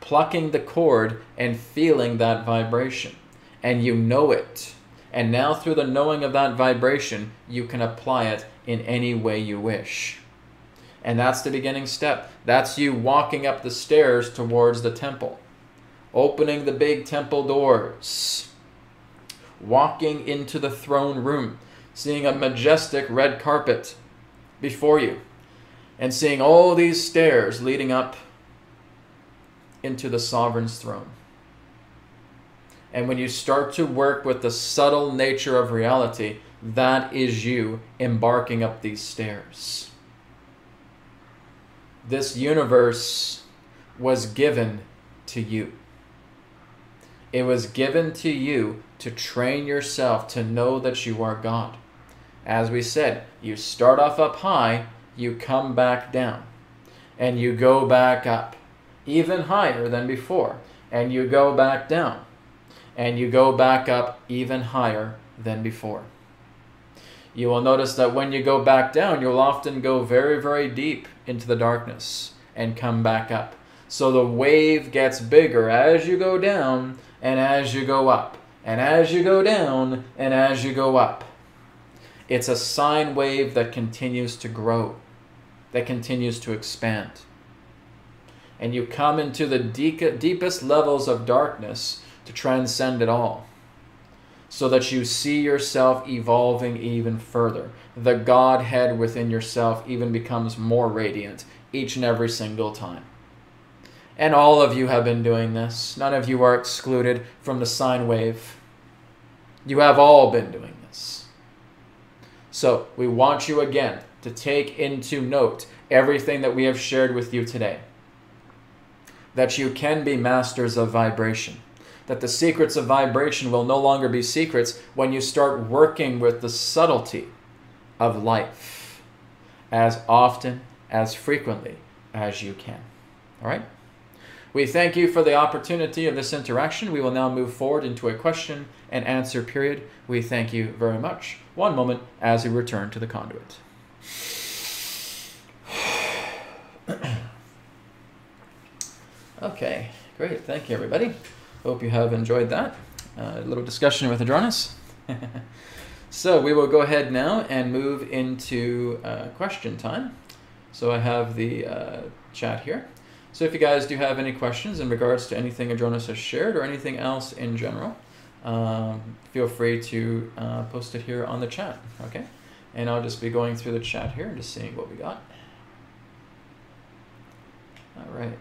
plucking the chord and feeling that vibration. And you know it. And now, through the knowing of that vibration, you can apply it in any way you wish. And that's the beginning step. That's you walking up the stairs towards the temple, opening the big temple doors, walking into the throne room, seeing a majestic red carpet before you, and seeing all these stairs leading up into the sovereign's throne. And when you start to work with the subtle nature of reality, that is you embarking up these stairs. This universe was given to you. It was given to you to train yourself to know that you are God. As we said, you start off up high, you come back down, and you go back up, even higher than before, and you go back down, and you go back up even higher than before. You will notice that when you go back down, you'll often go very, very deep into the darkness and come back up. So the wave gets bigger as you go down and as you go up, and as you go down and as you go up. It's a sine wave that continues to grow, that continues to expand. And you come into the deepest levels of darkness to transcend it all so that you see yourself evolving even further. The Godhead within yourself even becomes more radiant each and every single time. And all of you have been doing this. None of you are excluded from the sine wave. You have all been doing. So we want you again to take into note everything that we have shared with you today. That you can be masters of vibration that the secrets of vibration will no longer be secrets when you start working with the subtlety of life as often, as frequently as you can. All right? We thank you for the opportunity of this interaction. We will now move forward into a question and answer period. We thank you very much. One moment as we return to the conduit. okay, great. Thank you, everybody. Hope you have enjoyed that. Uh, a little discussion with Adronis. so we will go ahead now and move into uh, question time. So I have the uh, chat here. So if you guys do have any questions in regards to anything Adronis has shared or anything else in general, um, feel free to uh, post it here on the chat. Okay, and I'll just be going through the chat here and just seeing what we got. All right.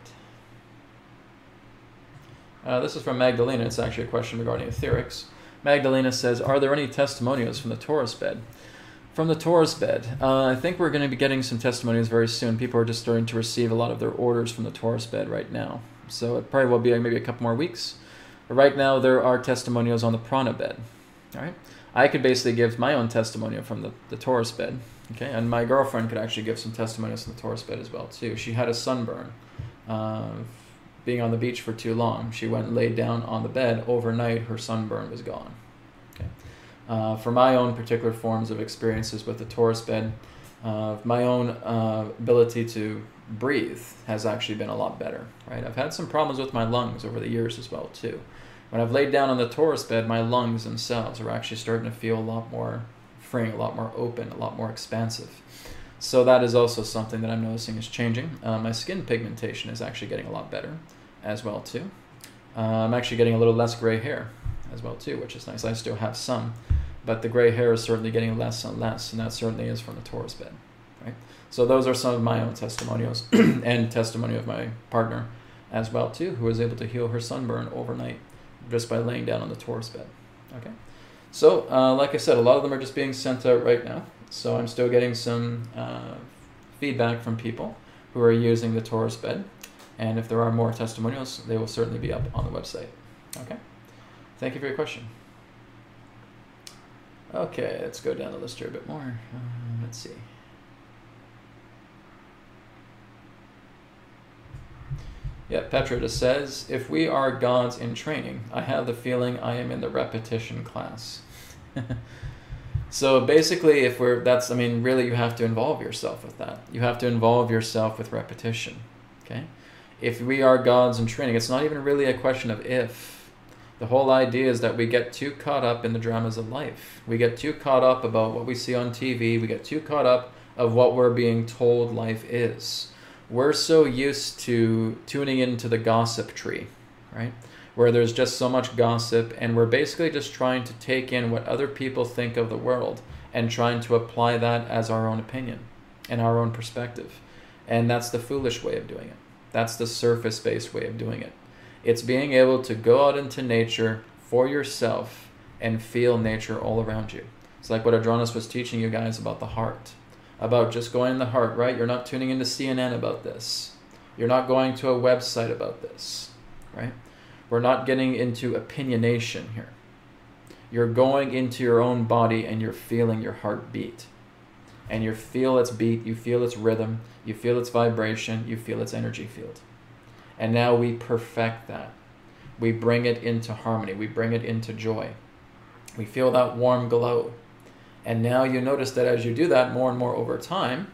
Uh, this is from Magdalena. It's actually a question regarding etherics. Magdalena says, Are there any testimonials from the Torus bed? From the Torus bed, uh, I think we're going to be getting some testimonials very soon. People are just starting to receive a lot of their orders from the Torus bed right now. So it probably will be maybe a couple more weeks. Right now, there are testimonials on the Prana bed. All right. I could basically give my own testimonial from the, the Torus bed. Okay. And my girlfriend could actually give some testimonials from the Torus bed as well, too. She had a sunburn. Uh, being on the beach for too long. She went and laid down on the bed. Overnight, her sunburn was gone. Okay. Uh, for my own particular forms of experiences with the Torus bed, uh, my own uh, ability to breathe has actually been a lot better. Right, I've had some problems with my lungs over the years as well too. When I've laid down on the Torus bed, my lungs themselves are actually starting to feel a lot more freeing, a lot more open, a lot more expansive. So that is also something that I'm noticing is changing. Uh, my skin pigmentation is actually getting a lot better as well too. Uh, I'm actually getting a little less gray hair as well too, which is nice. I still have some, but the gray hair is certainly getting less and less, and that certainly is from the Torus bed, right? So those are some of my own testimonials and testimony of my partner as well too, who was able to heal her sunburn overnight just by laying down on the Torus bed. Okay, so uh, like I said, a lot of them are just being sent out right now. So I'm still getting some uh, feedback from people who are using the Torus bed. And if there are more testimonials, they will certainly be up on the website. Okay? Thank you for your question. Okay, let's go down the list here a bit more. Uh, let's see. Petra just says, if we are gods in training, I have the feeling I am in the repetition class. So basically, if we're that's I mean, really, you have to involve yourself with that. You have to involve yourself with repetition. Okay, if we are gods in training, it's not even really a question of if. The whole idea is that we get too caught up in the dramas of life. We get too caught up about what we see on TV. We get too caught up of what we're being told life is. We're so used to tuning into the gossip tree, right? Where there's just so much gossip, and we're basically just trying to take in what other people think of the world and trying to apply that as our own opinion and our own perspective. And that's the foolish way of doing it. That's the surface based way of doing it. It's being able to go out into nature for yourself and feel nature all around you. It's like what Adronis was teaching you guys about the heart, about just going in the heart, right? You're not tuning into CNN about this. You're not going to a website about this, right? We're not getting into opinionation here. You're going into your own body and you're feeling your heart beat. And you feel its beat, you feel its rhythm, you feel its vibration, you feel its energy field. And now we perfect that. We bring it into harmony, we bring it into joy. We feel that warm glow. And now you notice that as you do that more and more over time,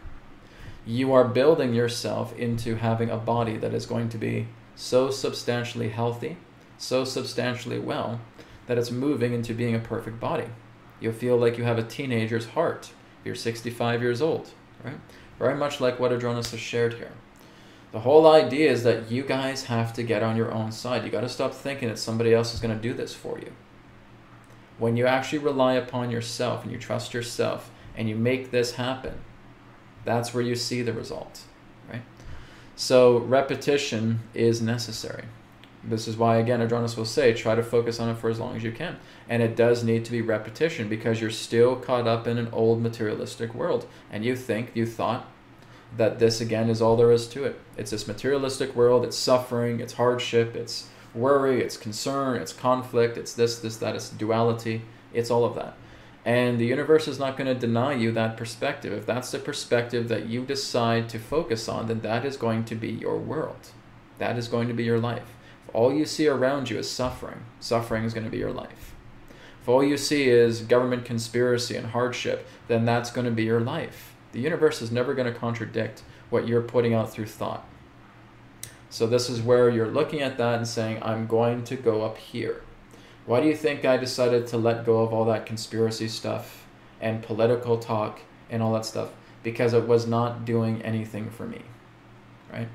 you are building yourself into having a body that is going to be so substantially healthy, so substantially well, that it's moving into being a perfect body. You'll feel like you have a teenager's heart. You're 65 years old, right? Very much like what Adronis has shared here. The whole idea is that you guys have to get on your own side. You got to stop thinking that somebody else is going to do this for you. When you actually rely upon yourself and you trust yourself and you make this happen, that's where you see the result, right? So repetition is necessary. This is why, again, Adronis will say, try to focus on it for as long as you can. And it does need to be repetition because you're still caught up in an old materialistic world. And you think, you thought, that this again is all there is to it. It's this materialistic world, it's suffering, it's hardship, it's worry, it's concern, it's conflict, it's this, this, that, it's duality, it's all of that. And the universe is not going to deny you that perspective. If that's the perspective that you decide to focus on, then that is going to be your world. That is going to be your life. If all you see around you is suffering, suffering is going to be your life. If all you see is government conspiracy and hardship, then that's going to be your life. The universe is never going to contradict what you're putting out through thought. So this is where you're looking at that and saying, I'm going to go up here. Why do you think I decided to let go of all that conspiracy stuff and political talk and all that stuff? Because it was not doing anything for me, right?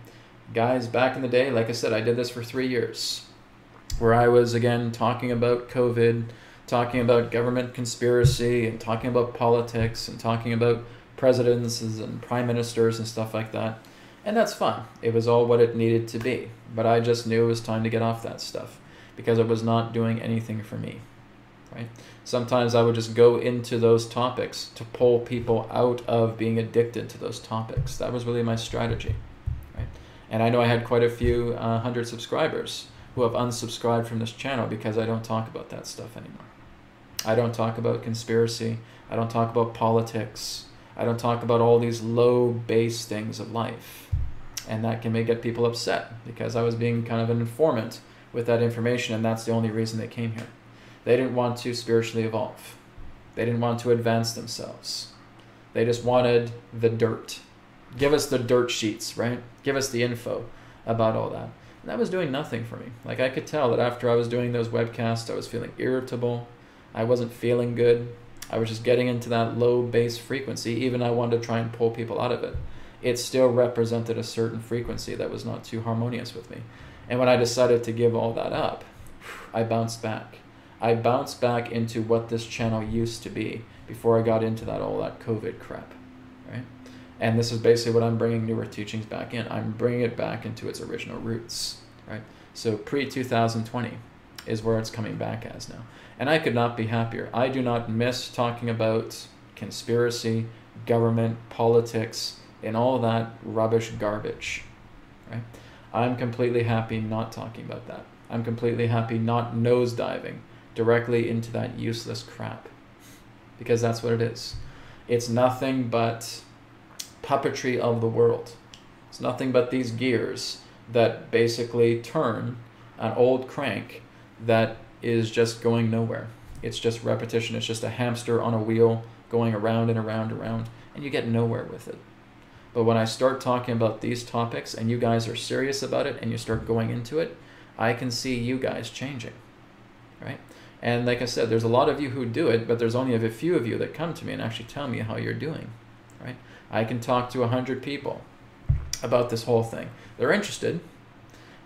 Guys, back in the day, like I said, I did this for three years, where I was again talking about COVID, talking about government conspiracy, and talking about politics, and talking about presidents and prime ministers and stuff like that. And that's fine. It was all what it needed to be. But I just knew it was time to get off that stuff because it was not doing anything for me. Right? Sometimes I would just go into those topics to pull people out of being addicted to those topics. That was really my strategy. Right? And I know I had quite a few uh, hundred subscribers who have unsubscribed from this channel because I don't talk about that stuff anymore. I don't talk about conspiracy. I don't talk about politics. I don't talk about all these low base things of life. And that can make get people upset because I was being kind of an informant with that information, and that's the only reason they came here. They didn't want to spiritually evolve. They didn't want to advance themselves. They just wanted the dirt. Give us the dirt sheets, right? Give us the info about all that. And that was doing nothing for me. Like I could tell that after I was doing those webcasts, I was feeling irritable. I wasn't feeling good. I was just getting into that low base frequency, even I wanted to try and pull people out of it. It still represented a certain frequency that was not too harmonious with me. And when I decided to give all that up, I bounced back. I bounced back into what this channel used to be before I got into that all that COVID crap, right? And this is basically what I'm bringing New Earth Teachings back in. I'm bringing it back into its original roots, right? So pre 2020 is where it's coming back as now. And I could not be happier. I do not miss talking about conspiracy, government, politics, and all that rubbish garbage. Right? I'm completely happy not talking about that. I'm completely happy not nosediving directly into that useless crap. Because that's what it is. It's nothing but puppetry of the world. It's nothing but these gears that basically turn an old crank that is just going nowhere. It's just repetition. It's just a hamster on a wheel going around and around and around, and you get nowhere with it. But when I start talking about these topics and you guys are serious about it and you start going into it, I can see you guys changing. right? And like I said, there's a lot of you who do it, but there's only a few of you that come to me and actually tell me how you're doing, right? I can talk to 100 people about this whole thing. They're interested,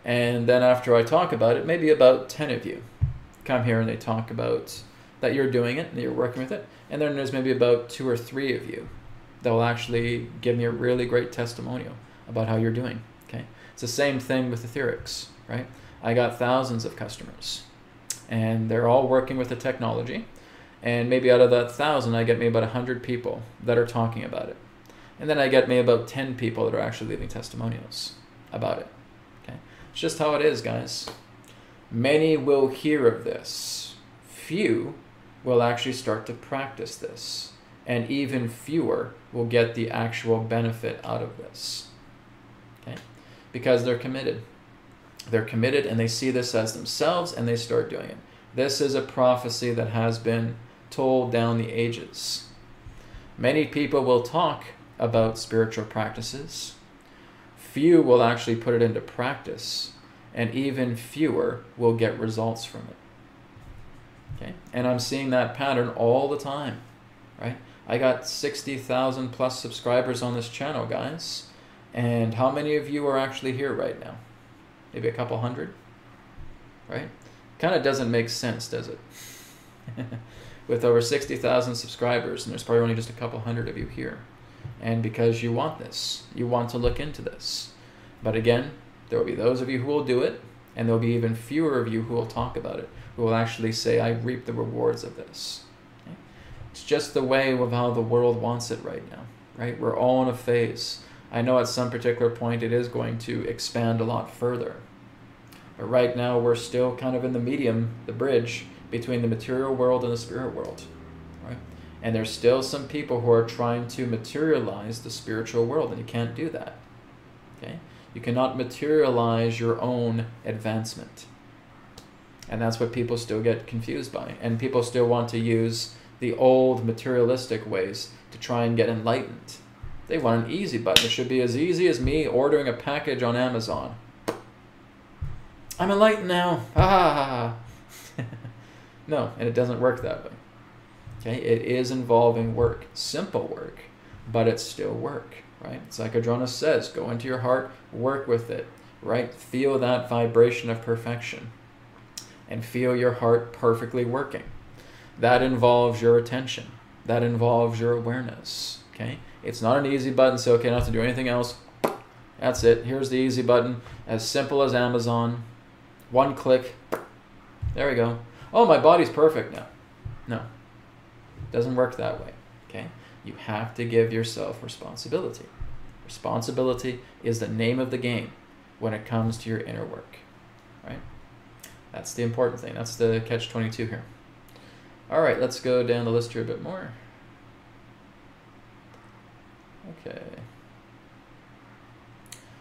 and then after I talk about it, maybe about 10 of you come here and they talk about that you're doing it and you're working with it. And then there's maybe about two or three of you that will actually give me a really great testimonial about how you're doing. Okay. It's the same thing with etherics, right? I got thousands of customers and they're all working with the technology. And maybe out of that thousand, I get me about 100 people that are talking about it. And then I get me about 10 people that are actually leaving testimonials about it. Okay? It's just how it is, guys. Many will hear of this. Few will actually start to practice this. And even fewer will get the actual benefit out of this. Okay? Because they're committed. They're committed and they see this as themselves and they start doing it. This is a prophecy that has been told down the ages. Many people will talk about spiritual practices. Few will actually put it into practice, and even fewer will get results from it. Okay? And I'm seeing that pattern all the time, right? I got 60,000 plus subscribers on this channel, guys. And how many of you are actually here right now? Maybe a couple hundred, right? Kind of doesn't make sense, does it? With over 60,000 subscribers, and there's probably only just a couple hundred of you here. And because you want this, you want to look into this. But again, there will be those of you who will do it, and there'll be even fewer of you who will talk about it, who will actually say, I reap the rewards of this. It's just the way of how the world wants it right now, right? We're all in a phase. I know at some particular point it is going to expand a lot further. But right now we're still kind of in the medium, the bridge between the material world and the spirit world. Right? And there's still some people who are trying to materialize the spiritual world, and you can't do that. Okay? You cannot materialize your own advancement. And that's what people still get confused by. And people still want to use the old materialistic ways to try and get enlightened. They want an easy button. It should be as easy as me ordering a package on Amazon. I'm enlightened now. Ah. no, and it doesn't work that way. Okay, it is involving work, simple work, but it's still work, right? It's like says, go into your heart, work with it, right? Feel that vibration of perfection and feel your heart perfectly working. That involves your attention. That involves your awareness, okay? It's not an easy button, so okay, I don't have to do anything else. That's it. Here's the easy button, as simple as Amazon. One click. There we go. Oh, my body's perfect now. No, doesn't work that way. Okay? You have to give yourself responsibility. Responsibility is the name of the game when it comes to your inner work. Right? That's the important thing. That's the catch 22 here. All right, let's go down the list here a bit more. Okay.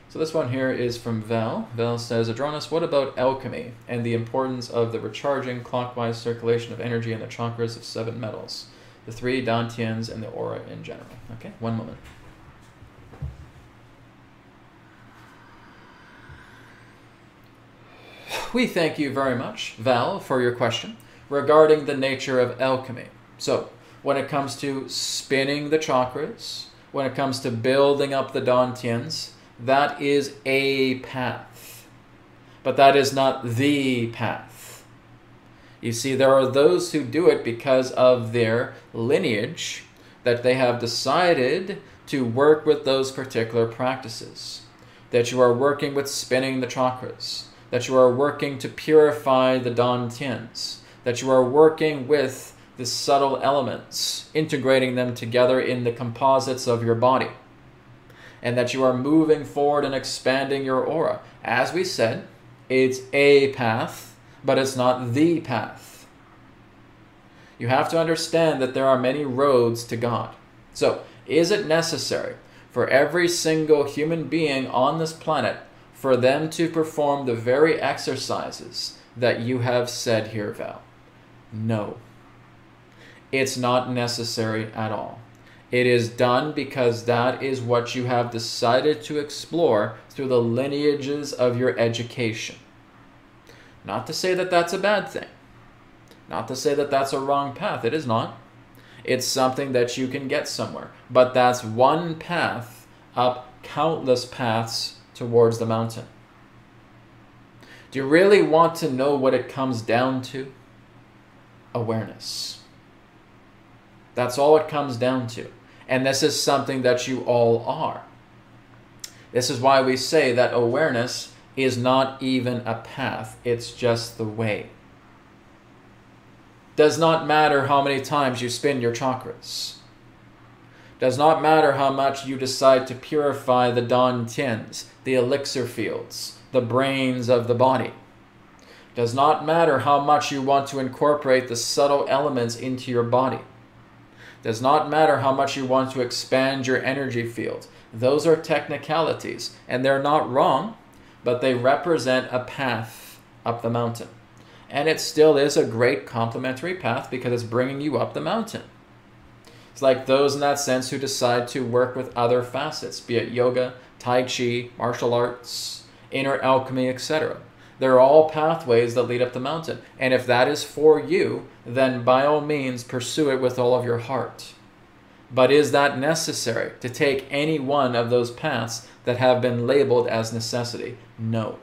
So this one here is from Val. Val says, Adronis, what about alchemy and the importance of the recharging clockwise circulation of energy in the chakras of seven metals? the three dantians, and the aura in general. Okay, one moment. We thank you very much, Val, for your question regarding the nature of alchemy. So, when it comes to spinning the chakras, when it comes to building up the dantians, that is a path. But that is not the path. You see, there are those who do it because of their lineage, that they have decided to work with those particular practices. That you are working with spinning the chakras, that you are working to purify the dantians, that you are working with the subtle elements, integrating them together in the composites of your body, and that you are moving forward and expanding your aura. As we said, it's a path but it's not the path. You have to understand that there are many roads to God. So, is it necessary for every single human being on this planet for them to perform the very exercises that you have said here, Val? No. It's not necessary at all. It is done because that is what you have decided to explore through the lineages of your education. Not to say that that's a bad thing. Not to say that that's a wrong path, it is not. It's something that you can get somewhere. But that's one path up countless paths towards the mountain. Do you really want to know what it comes down to? Awareness. That's all it comes down to. And this is something that you all are. This is why we say that awareness is not even a path, it's just the way. Does not matter how many times you spin your chakras. Does not matter how much you decide to purify the Dantians, the elixir fields, the brains of the body. Does not matter how much you want to incorporate the subtle elements into your body. Does not matter how much you want to expand your energy field. Those are technicalities, and they're not wrong, but they represent a path up the mountain. And it still is a great complementary path because it's bringing you up the mountain. It's like those in that sense who decide to work with other facets, be it yoga, tai chi, martial arts, inner alchemy, etc. They're all pathways that lead up the mountain. And if that is for you, then by all means pursue it with all of your heart. But is that necessary to take any one of those paths that have been labeled as necessity? No.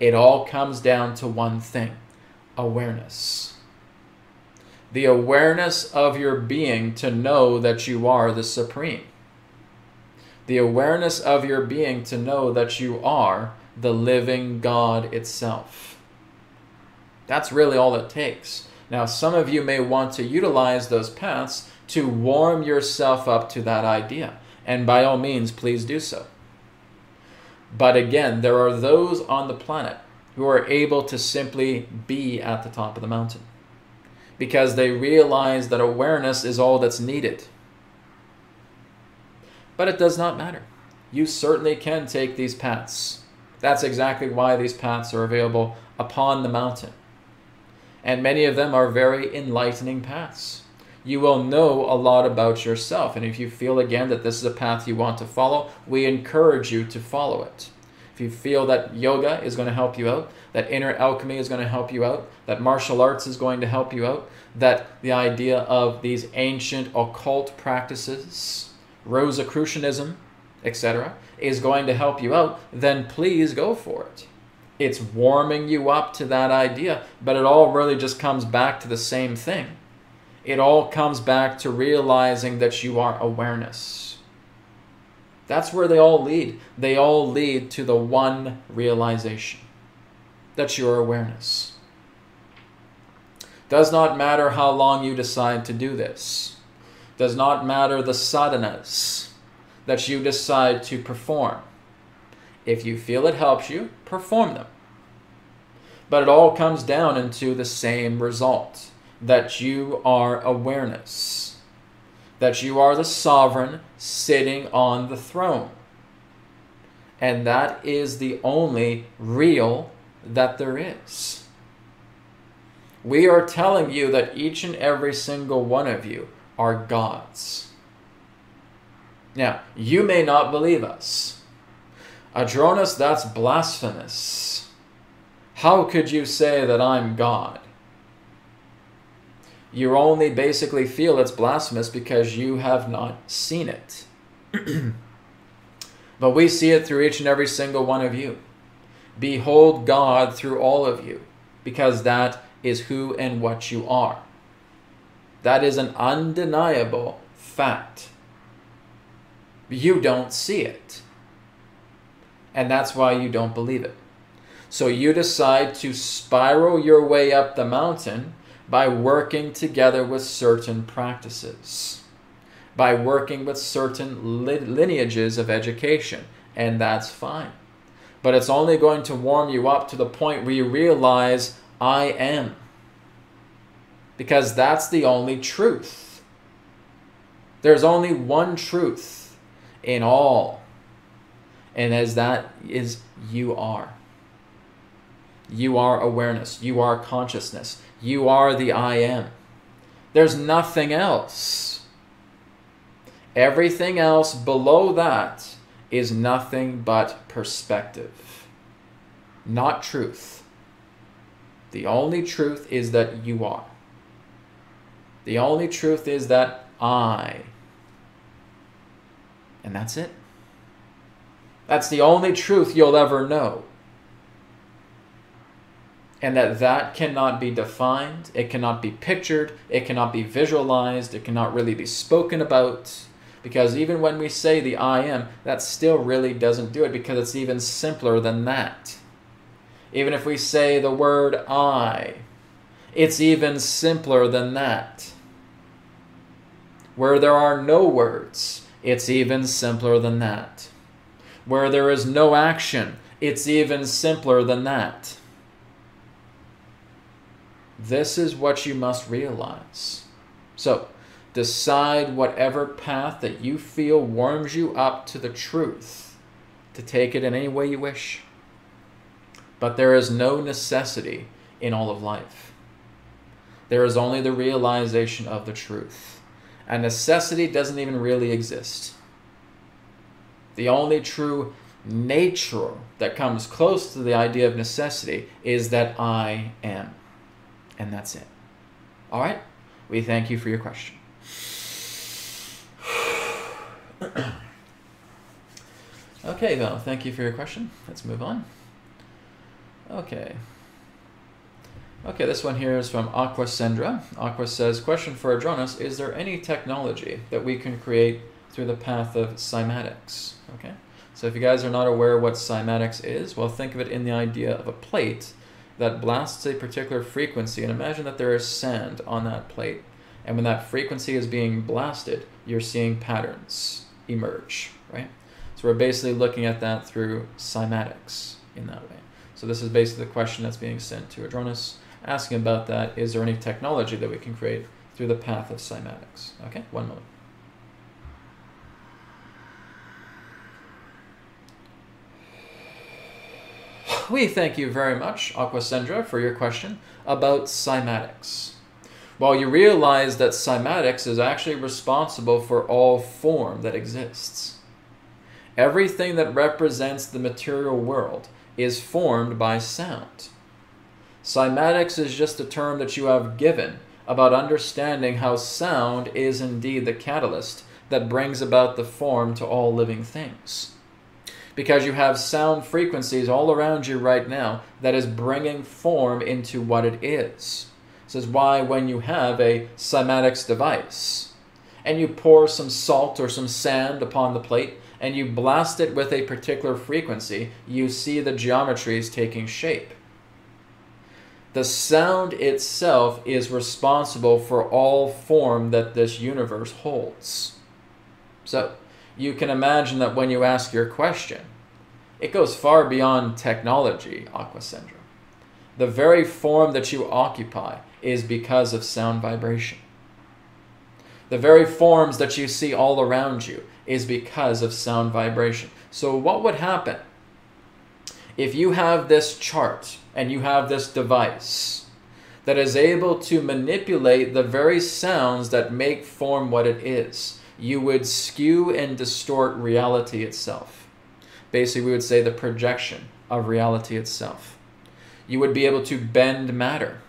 It all comes down to one thing awareness the awareness of your being to know that you are the supreme. The awareness of your being to know that you are the living God itself. That's really all it takes. Now, some of you may want to utilize those paths to warm yourself up to that idea. And by all means, please do so. But again, there are those on the planet who are able to simply be at the top of the mountain because they realize that awareness is all that's needed. But it does not matter. You certainly can take these paths. That's exactly why these paths are available upon the mountain. And many of them are very enlightening paths. You will know a lot about yourself. And if you feel again that this is a path you want to follow, we encourage you to follow it. If you feel that yoga is going to help you out, that inner alchemy is going to help you out, that martial arts is going to help you out, that the idea of these ancient occult practices, Rosicrucianism, etc., is going to help you out, then please go for it. It's warming you up to that idea, but it all really just comes back to the same thing. It all comes back to realizing that you are awareness that's where they all lead. They all lead to the one realization. That's your awareness. Does not matter how long you decide to do this. Does not matter the sadhanas that you decide to perform. If you feel it helps you, perform them. But it all comes down into the same result that you are awareness that you are the sovereign sitting on the throne. And that is the only real that there is. We are telling you that each and every single one of you are gods. Now, you may not believe us. Adronis, that's blasphemous. How could you say that I'm God? you only basically feel it's blasphemous because you have not seen it. but we see it through each and every single one of you. Behold God through all of you, because that is who and what you are. That is an undeniable fact. You don't see it. And that's why you don't believe it. So you decide to spiral your way up the mountain by working together with certain practices, by working with certain lineages of education, and that's fine. But it's only going to warm you up to the point where you realize, I am. Because that's the only truth. There's only one truth in all, and as that is, you are. You are awareness. You are consciousness. You are the I am. There's nothing else. Everything else below that is nothing but perspective, not truth. The only truth is that you are. The only truth is that I. And that's it. That's the only truth you'll ever know. And that that cannot be defined, it cannot be pictured, it cannot be visualized, it cannot really be spoken about. Because even when we say the I am, that still really doesn't do it because it's even simpler than that. Even if we say the word I, it's even simpler than that. Where there are no words, it's even simpler than that. Where there is no action, it's even simpler than that. This is what you must realize. So, decide whatever path that you feel warms you up to the truth, to take it in any way you wish. But there is no necessity in all of life. There is only the realization of the truth. And necessity doesn't even really exist. The only true nature that comes close to the idea of necessity is that I am. And that's it. All right? We thank you for your question. okay, well, thank you for your question. Let's move on. Okay. Okay, this one here is from Aquasendra. Aqua says, question for Adronis, is there any technology that we can create through the path of cymatics? Okay, so if you guys are not aware what cymatics is, well, think of it in the idea of a plate that blasts a particular frequency, and imagine that there is sand on that plate. And when that frequency is being blasted, you're seeing patterns emerge, right? So we're basically looking at that through cymatics in that way. So this is basically the question that's being sent to Adronis, asking about that. Is there any technology that we can create through the path of cymatics? Okay, one moment. We thank you very much, Aquasendra, for your question about cymatics. While you realize that cymatics is actually responsible for all form that exists. Everything that represents the material world is formed by sound. Cymatics is just a term that you have given about understanding how sound is indeed the catalyst that brings about the form to all living things. Because you have sound frequencies all around you right now that is bringing form into what it is. This is why when you have a cymatics device and you pour some salt or some sand upon the plate, and you blast it with a particular frequency, you see the geometries taking shape. The sound itself is responsible for all form that this universe holds. So, you can imagine that when you ask your question, it goes far beyond technology, Aquasendra. The very form that you occupy is because of sound vibration. The very forms that you see all around you is because of sound vibration. So, what would happen if you have this chart and you have this device that is able to manipulate the very sounds that make form what it is? You would skew and distort reality itself. Basically, we would say the projection of reality itself. You would be able to bend matter.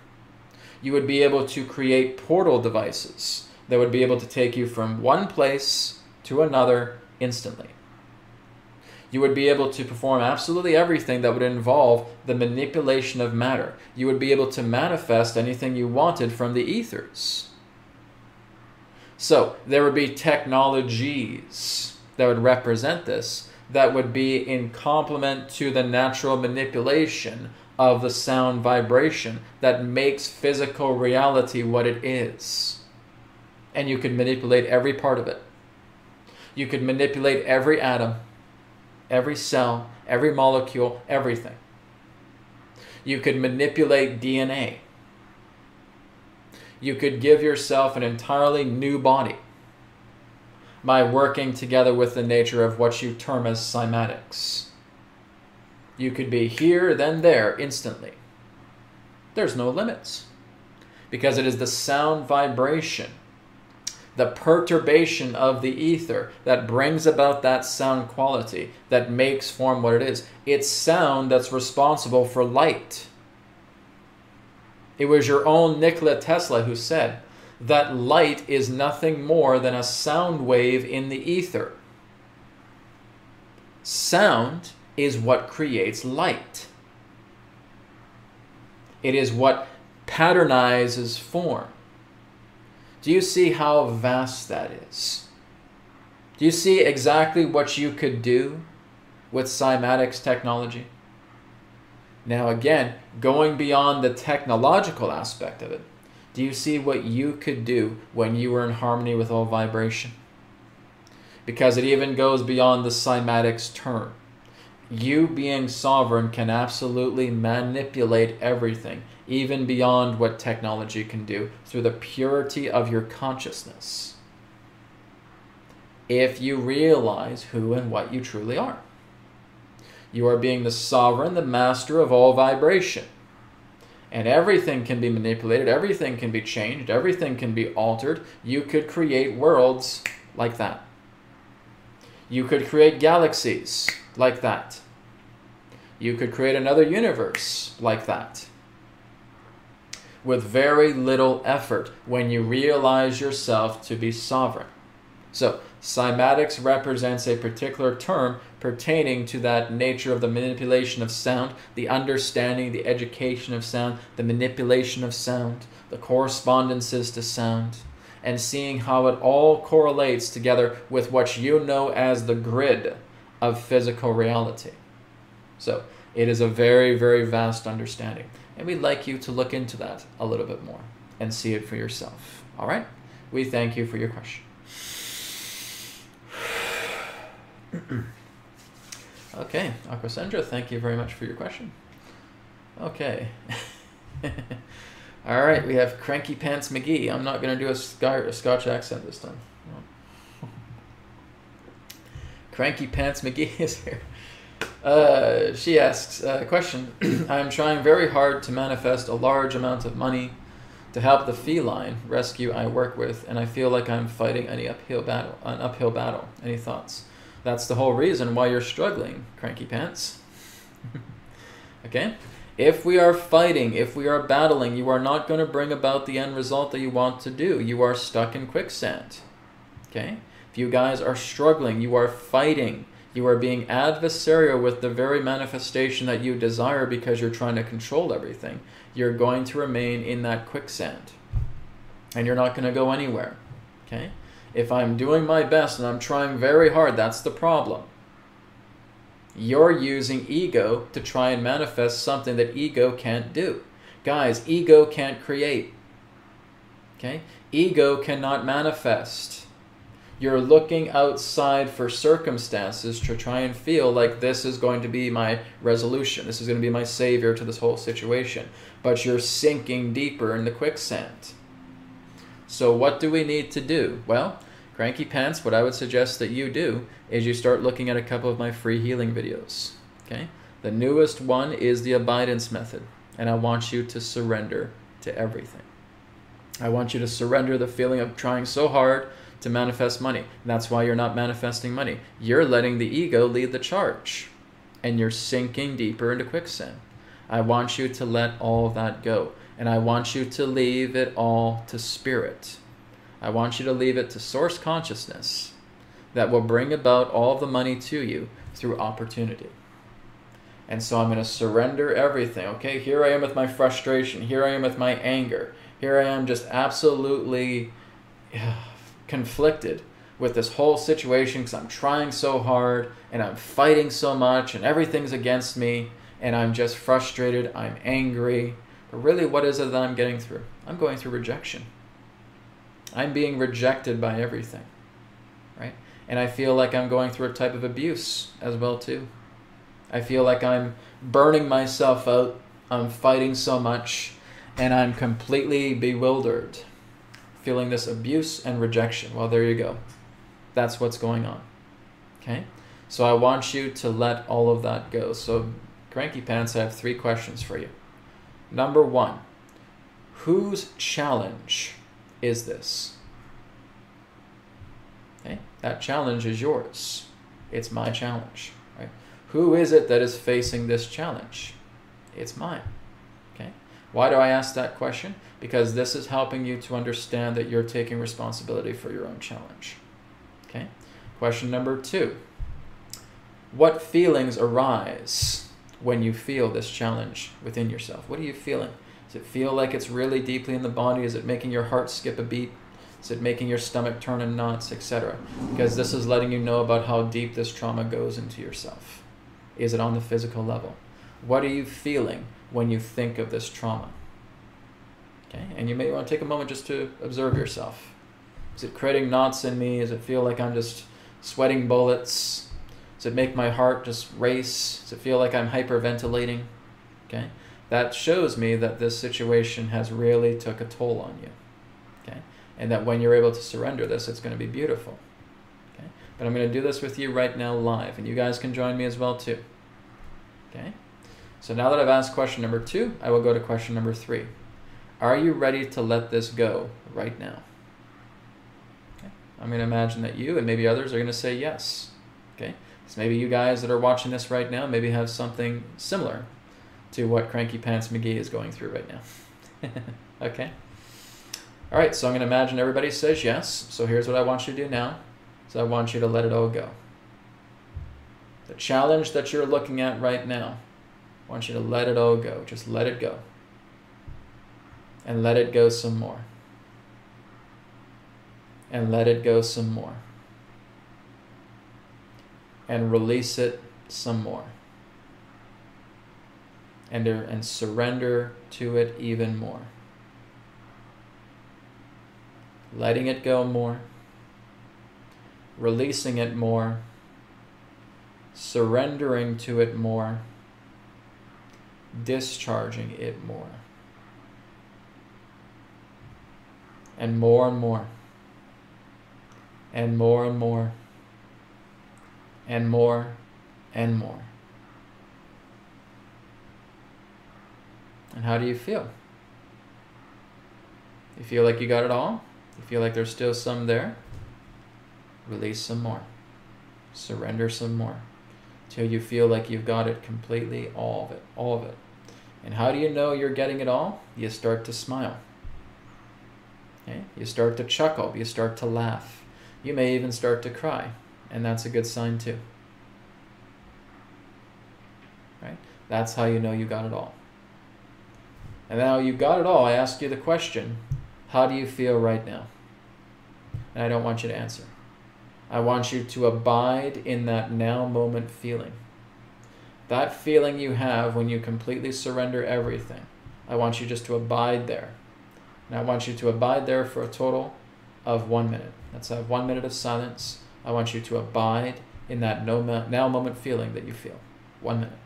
You would be able to create portal devices that would be able to take you from one place to another instantly. You would be able to perform absolutely everything that would involve the manipulation of matter. You would be able to manifest anything you wanted from the ethers. So, there would be technologies that would represent this that would be in complement to the natural manipulation of the sound vibration that makes physical reality what it is and you could manipulate every part of it. You could manipulate every atom, every cell, every molecule, everything. You could manipulate DNA. You could give yourself an entirely new body by working together with the nature of what you term as cymatics. You could be here, then there, instantly. There's no limits because it is the sound vibration the perturbation of the ether that brings about that sound quality that makes form what it is. It's sound that's responsible for light. It was your own Nikola Tesla who said that light is nothing more than a sound wave in the ether. Sound is what creates light. It is what patternizes form. Do you see how vast that is? Do you see exactly what you could do with cymatics technology? Now, again, going beyond the technological aspect of it, do you see what you could do when you were in harmony with all vibration? Because it even goes beyond the cymatics term. You being sovereign can absolutely manipulate everything, even beyond what technology can do, through the purity of your consciousness. If you realize who and what you truly are. You are being the sovereign, the master of all vibration. And everything can be manipulated, everything can be changed, everything can be altered. You could create worlds like that. You could create galaxies like that. You could create another universe like that. With very little effort when you realize yourself to be sovereign. So, cymatics represents a particular term pertaining to that nature of the manipulation of sound, the understanding, the education of sound, the manipulation of sound, the correspondences to sound, and seeing how it all correlates together with what you know as the grid of physical reality. So, it is a very, very vast understanding. And we'd like you to look into that a little bit more and see it for yourself. All right? We thank you for your question. Okay, Aquasendra, thank you very much for your question. Okay. All right, we have Cranky Pants McGee. I'm not going to do a, a Scotch accent this time. Cranky Pants McGee is here. Uh, she asks a question. I'm trying very hard to manifest a large amount of money to help the feline rescue I work with, and I feel like I'm fighting any uphill battle. An uphill battle. Any thoughts? That's the whole reason why you're struggling, cranky pants. okay? If we are fighting, if we are battling, you are not going to bring about the end result that you want to do. You are stuck in quicksand. Okay? If you guys are struggling, you are fighting. You are being adversarial with the very manifestation that you desire because you're trying to control everything. You're going to remain in that quicksand. And you're not going to go anywhere. Okay? If I'm doing my best and I'm trying very hard, that's the problem. You're using ego to try and manifest something that ego can't do. Guys, ego can't create. Okay? Ego cannot manifest. You're looking outside for circumstances to try and feel like this is going to be my resolution. This is going to be my savior to this whole situation. But you're sinking deeper in the quicksand. So, what do we need to do? Well, Cranky Pants, what I would suggest that you do is you start looking at a couple of my free healing videos. Okay? The newest one is the abidance method, and I want you to surrender to everything. I want you to surrender the feeling of trying so hard to manifest money. That's why you're not manifesting money. You're letting the ego lead the charge, and you're sinking deeper into quicksand. I want you to let all that go, and I want you to leave it all to spirit. I want you to leave it to source consciousness that will bring about all the money to you through opportunity. And so I'm going to surrender everything. Okay, here I am with my frustration. Here I am with my anger. Here I am just absolutely conflicted with this whole situation because I'm trying so hard and I'm fighting so much and everything's against me and I'm just frustrated. I'm angry. But really, what is it that I'm getting through? I'm going through rejection. I'm being rejected by everything, right? And I feel like I'm going through a type of abuse as well too. I feel like I'm burning myself out. I'm fighting so much and I'm completely bewildered, feeling this abuse and rejection. Well, there you go. That's what's going on. Okay? So I want you to let all of that go. So, Cranky Pants, I have three questions for you. Number one, whose challenge is this? Okay? That challenge is yours. It's my challenge. Right? Who is it that is facing this challenge? It's mine. Why do I ask that question? Because this is helping you to understand that you're taking responsibility for your own challenge. Okay? Question number two What feelings arise when you feel this challenge within yourself? What are you feeling? Does it feel like it's really deeply in the body? Is it making your heart skip a beat? Is it making your stomach turn in knots, etc.? Because this is letting you know about how deep this trauma goes into yourself. Is it on the physical level? What are you feeling when you think of this trauma? Okay, and you may want to take a moment just to observe yourself. Is it creating knots in me? Does it feel like I'm just sweating bullets? Does it make my heart just race? Does it feel like I'm hyperventilating? Okay, that shows me that this situation has really took a toll on you. Okay, and that when you're able to surrender this, it's going to be beautiful. Okay, but I'm going to do this with you right now live, and you guys can join me as well too. Okay, so now that I've asked question number two, I will go to question number three. Are you ready to let this go right now? Okay. I'm going to imagine that you and maybe others are going to say yes. Okay. So maybe you guys that are watching this right now maybe have something similar to what Cranky Pants McGee is going through right now. okay. All right, so I'm going to imagine everybody says yes. So here's what I want you to do now. So I want you to let it all go. The challenge that you're looking at right now, I want you to let it all go. Just let it go and let it go some more. And let it go some more. And release it some more. And, er, and surrender to it even more. Letting it go more. Releasing it more. Surrendering to it more. Discharging it more. and more and more, and more and more, and more and more. And how do you feel? You feel like you got it all? You feel like there's still some there? Release some more. Surrender some more. Till you feel like you've got it completely, all of it, all of it. And how do you know you're getting it all? You start to smile. Okay? You start to chuckle, you start to laugh. You may even start to cry, and that's a good sign too. Right? That's how you know you got it all. And now you got it all, I ask you the question how do you feel right now? And I don't want you to answer. I want you to abide in that now moment feeling. That feeling you have when you completely surrender everything. I want you just to abide there. And I want you to abide there for a total of one minute. Let's have one minute of silence. I want you to abide in that now moment feeling that you feel. One minute.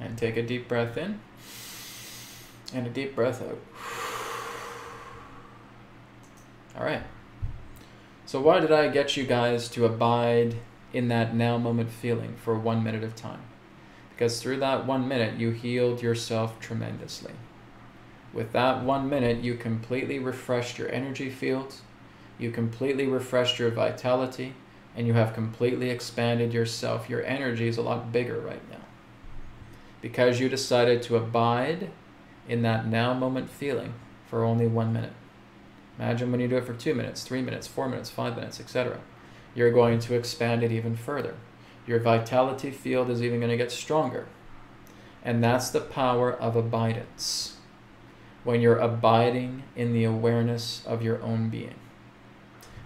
And take a deep breath in and a deep breath out. All right. So, why did I get you guys to abide in that now moment feeling for one minute of time? Because through that one minute, you healed yourself tremendously. With that one minute, you completely refreshed your energy fields, you completely refreshed your vitality, and you have completely expanded yourself. Your energy is a lot bigger right now because you decided to abide in that now moment feeling for only one minute. Imagine when you do it for two minutes, three minutes, four minutes, five minutes, etc. You're going to expand it even further. Your vitality field is even going to get stronger. And that's the power of abidance. when you're abiding in the awareness of your own being.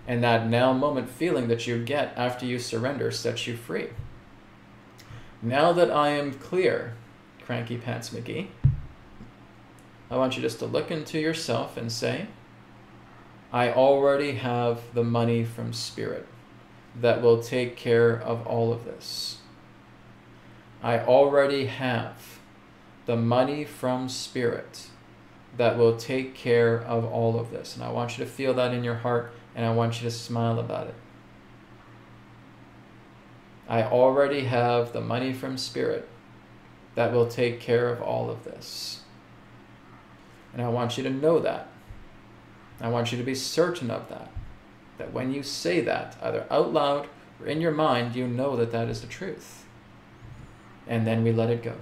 And that now moment feeling that you get after you surrender sets you free. Now that I am clear, Cranky Pants McGee, I want you just to look into yourself and say, I already have the money from Spirit that will take care of all of this. I already have the money from Spirit that will take care of all of this. And I want you to feel that in your heart and I want you to smile about it. I already have the money from Spirit that will take care of all of this. And I want you to know that. I want you to be certain of that. That when you say that, either out loud or in your mind, you know that that is the truth. And then we let it go.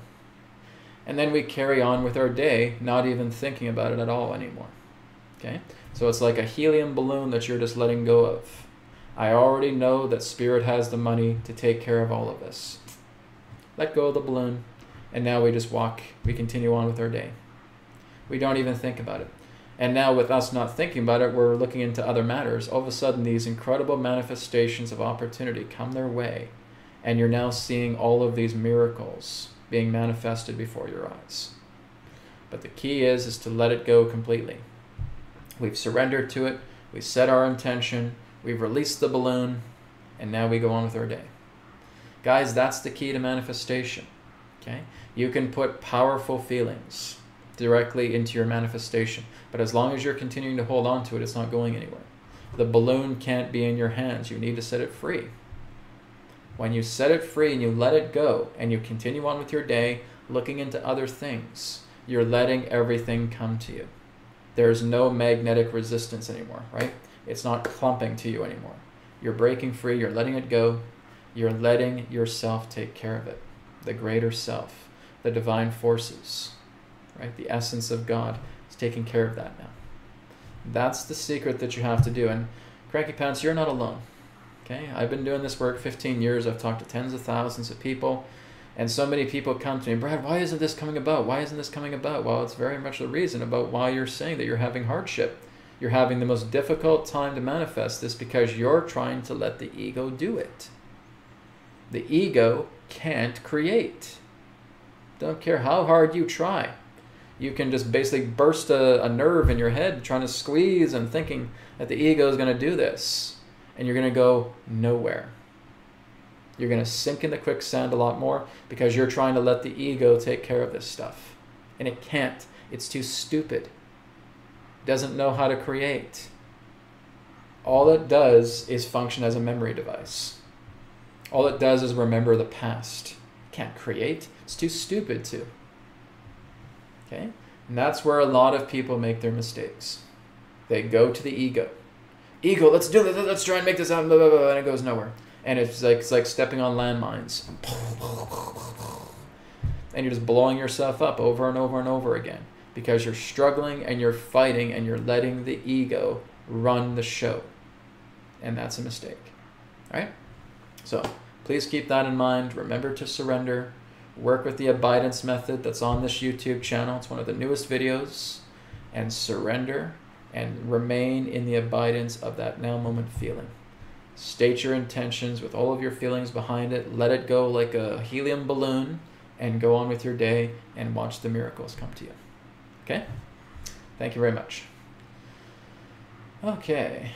And then we carry on with our day, not even thinking about it at all anymore. Okay? So it's like a helium balloon that you're just letting go of. I already know that Spirit has the money to take care of all of this. Let go of the balloon, and now we just walk, we continue on with our day. We don't even think about it. And now, with us not thinking about it, we're looking into other matters. All of a sudden, these incredible manifestations of opportunity come their way, and you're now seeing all of these miracles being manifested before your eyes. But the key is is to let it go completely. We've surrendered to it. We set our intention. We've released the balloon, and now we go on with our day. Guys, that's the key to manifestation. Okay? You can put powerful feelings directly into your manifestation. But as long as you're continuing to hold on to it, it's not going anywhere. The balloon can't be in your hands. You need to set it free. When you set it free and you let it go and you continue on with your day looking into other things, you're letting everything come to you. There's no magnetic resistance anymore, right? It's not clumping to you anymore. You're breaking free, you're letting it go, you're letting yourself take care of it. The greater self, the divine forces right? The essence of God is taking care of that now. That's the secret that you have to do. And Cranky Pants, you're not alone. Okay? I've been doing this work 15 years. I've talked to tens of thousands of people. And so many people come to me, Brad, why isn't this coming about? Why isn't this coming about? Well, it's very much the reason about why you're saying that you're having hardship. You're having the most difficult time to manifest this because you're trying to let the ego do it. The ego can't create. Don't care how hard you try you can just basically burst a, a nerve in your head trying to squeeze and thinking that the ego is going to do this. And you're going to go nowhere. You're going to sink in the quicksand a lot more because you're trying to let the ego take care of this stuff. And it can't. It's too stupid. It doesn't know how to create. All it does is function as a memory device. All it does is remember the past. It can't create. It's too stupid to. Okay? And that's where a lot of people make their mistakes. They go to the ego. Ego, let's do this, let's try and make this happen, blah, blah, blah, and it goes nowhere. And it's like it's like stepping on landmines. And you're just blowing yourself up over and over and over again because you're struggling and you're fighting and you're letting the ego run the show. And that's a mistake. All right? So please keep that in mind. Remember to surrender work with the abidance method that's on this YouTube channel. It's one of the newest videos. And surrender and remain in the abidance of that now moment feeling. State your intentions with all of your feelings behind it. Let it go like a helium balloon and go on with your day and watch the miracles come to you. Okay? Thank you very much. Okay.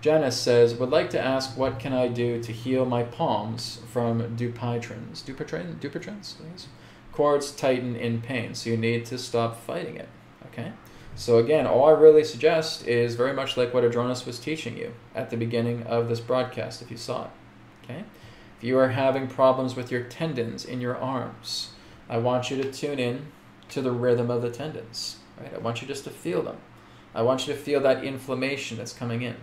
Janice says, would like to ask what can I do to heal my palms from Dupuytren's, Dupuytren, Dupuytren's, please? Cords tighten in pain, so you need to stop fighting it, okay? So again, all I really suggest is very much like what Adronis was teaching you at the beginning of this broadcast, if you saw it, okay? If you are having problems with your tendons in your arms, I want you to tune in to the rhythm of the tendons, right? I want you just to feel them. I want you to feel that inflammation that's coming in.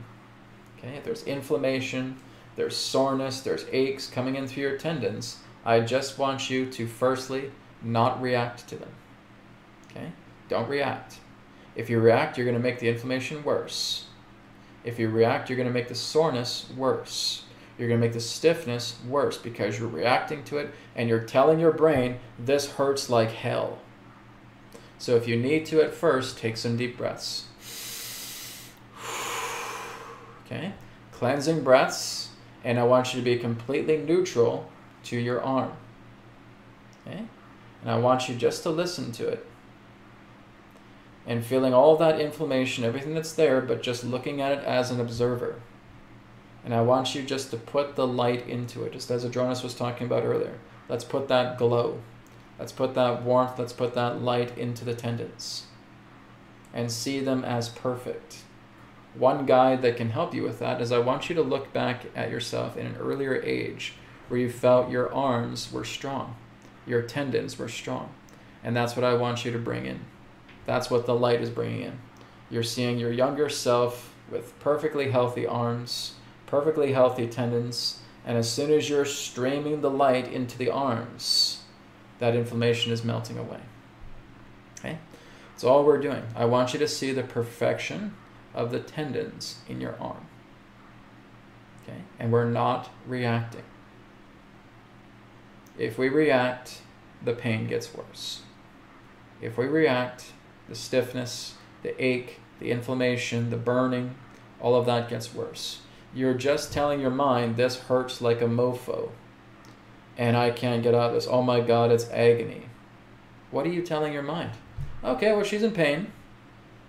Okay, if there's inflammation, there's soreness, there's aches coming in through your tendons. I just want you to firstly not react to them. Okay? Don't react. If you react, you're going to make the inflammation worse. If you react, you're going to make the soreness worse. You're going to make the stiffness worse because you're reacting to it and you're telling your brain, this hurts like hell. So if you need to at first, take some deep breaths. Okay? Cleansing breaths, and I want you to be completely neutral to your arm. Okay? And I want you just to listen to it. And feeling all that inflammation, everything that's there, but just looking at it as an observer. And I want you just to put the light into it, just as Adronis was talking about earlier. Let's put that glow. Let's put that warmth, let's put that light into the tendons. And see them as perfect. One guide that can help you with that is I want you to look back at yourself in an earlier age where you felt your arms were strong, your tendons were strong. And that's what I want you to bring in. That's what the light is bringing in. You're seeing your younger self with perfectly healthy arms, perfectly healthy tendons, and as soon as you're streaming the light into the arms, that inflammation is melting away. Okay? That's all we're doing. I want you to see the perfection of the tendons in your arm. Okay? And we're not reacting. If we react, the pain gets worse. If we react, the stiffness, the ache, the inflammation, the burning, all of that gets worse. You're just telling your mind, this hurts like a mofo. And I can't get out of this. Oh my God, it's agony. What are you telling your mind? Okay, well, she's in pain.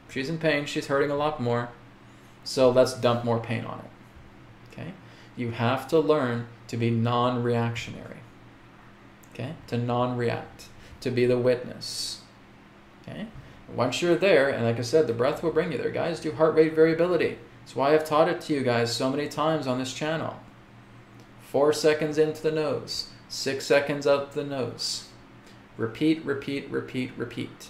She's in pain. She's hurting a lot more. So let's dump more pain on it. Okay? You have to learn to be non reactionary. Okay? To non react, to be the witness. Okay? Once you're there, and like I said, the breath will bring you there. Guys, do heart rate variability. That's why I've taught it to you guys so many times on this channel. Four seconds into the nose, six seconds out the nose. Repeat, repeat, repeat, repeat.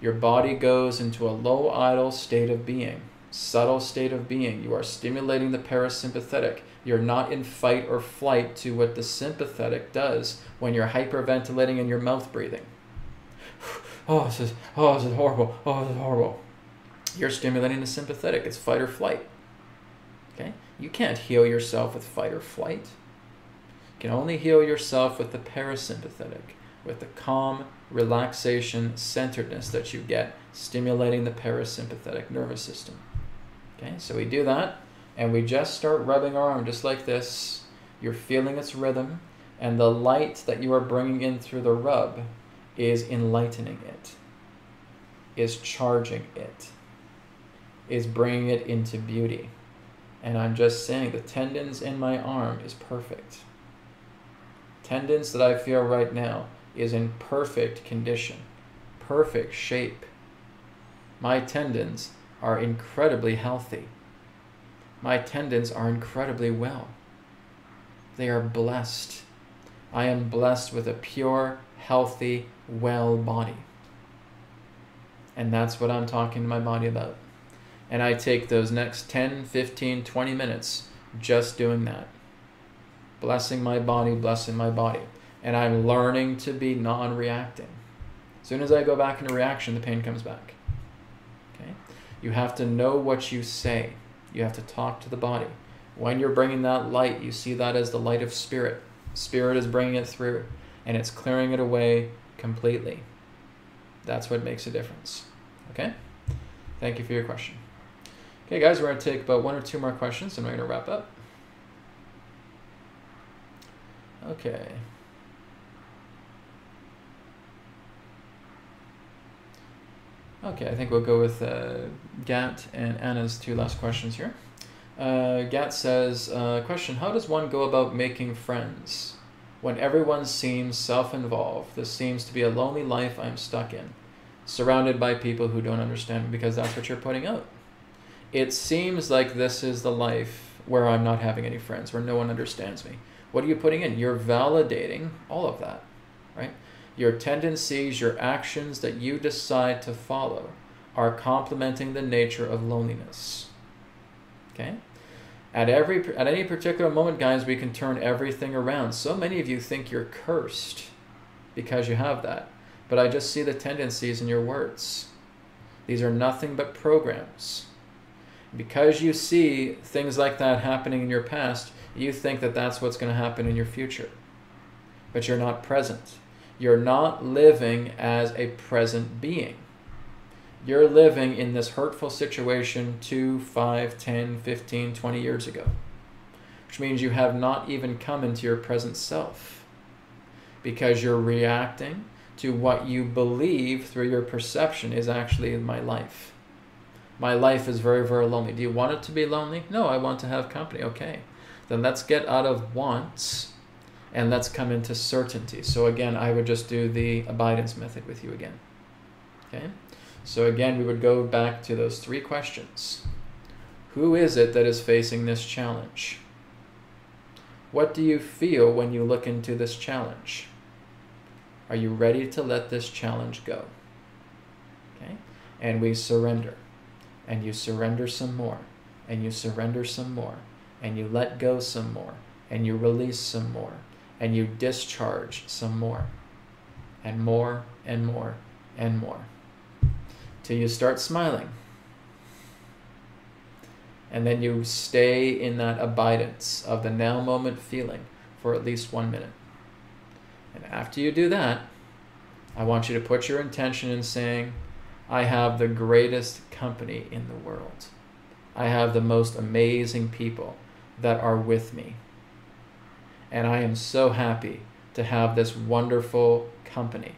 Your body goes into a low idle state of being, subtle state of being. You are stimulating the parasympathetic. You're not in fight or flight to what the sympathetic does when you're hyperventilating and your mouth breathing. Oh, this is oh, this is horrible. Oh, this is horrible. You're stimulating the sympathetic. It's fight or flight. Okay? You can't heal yourself with fight or flight. You can only heal yourself with the parasympathetic, with the calm, relaxation, centeredness that you get stimulating the parasympathetic nervous system. Okay, so we do that and we just start rubbing our arm just like this. You're feeling its rhythm, and the light that you are bringing in through the rub is enlightening it, is charging it, is bringing it into beauty. And I'm just saying the tendons in my arm is perfect. Tendons that I feel right now is in perfect condition, perfect shape. My tendons are incredibly healthy. My tendons are incredibly well. They are blessed. I am blessed with a pure, healthy, well body. And that's what I'm talking to my body about. And I take those next 10, 15, 20 minutes just doing that. Blessing my body, blessing my body. And I'm learning to be non reacting. As soon as I go back into reaction, the pain comes back. Okay? You have to know what you say. You have to talk to the body. When you're bringing that light, you see that as the light of spirit. Spirit is bringing it through, and it's clearing it away completely. That's what makes a difference. Okay? Thank you for your question. Okay, guys, we're going to take about one or two more questions and we're going to wrap up. Okay. Okay, I think we'll go with uh, Gat and Anna's two last questions here. Uh, Gat says, uh, question, how does one go about making friends? When everyone seems self involved, this seems to be a lonely life I'm stuck in, surrounded by people who don't understand me because that's what you're putting out. It seems like this is the life where I'm not having any friends, where no one understands me. What are you putting in? You're validating all of that? Your tendencies, your actions that you decide to follow are complementing the nature of loneliness. Okay? At every at any particular moment, guys, we can turn everything around. So many of you think you're cursed because you have that. But I just see the tendencies in your words. These are nothing but programs. Because you see things like that happening in your past, you think that that's what's going to happen in your future. But you're not present. You're not living as a present being. You're living in this hurtful situation 2, 5, 10, 15, 20 years ago, which means you have not even come into your present self because you're reacting to what you believe through your perception is actually my life. My life is very, very lonely. Do you want it to be lonely? No, I want to have company. Okay. Then let's get out of wants and let's come into certainty. So again, I would just do the abidance method with you again. Okay? So again, we would go back to those three questions. Who is it that is facing this challenge? What do you feel when you look into this challenge? Are you ready to let this challenge go? Okay? And we surrender. And you surrender some more. And you surrender some more. And you let go some more. And you release some more. And you discharge some more. And more and more and more. Till you start smiling. And then you stay in that abidance of the now moment feeling for at least one minute. And after you do that, I want you to put your intention in saying, I have the greatest company in the world. I have the most amazing people that are with me. And I am so happy to have this wonderful company.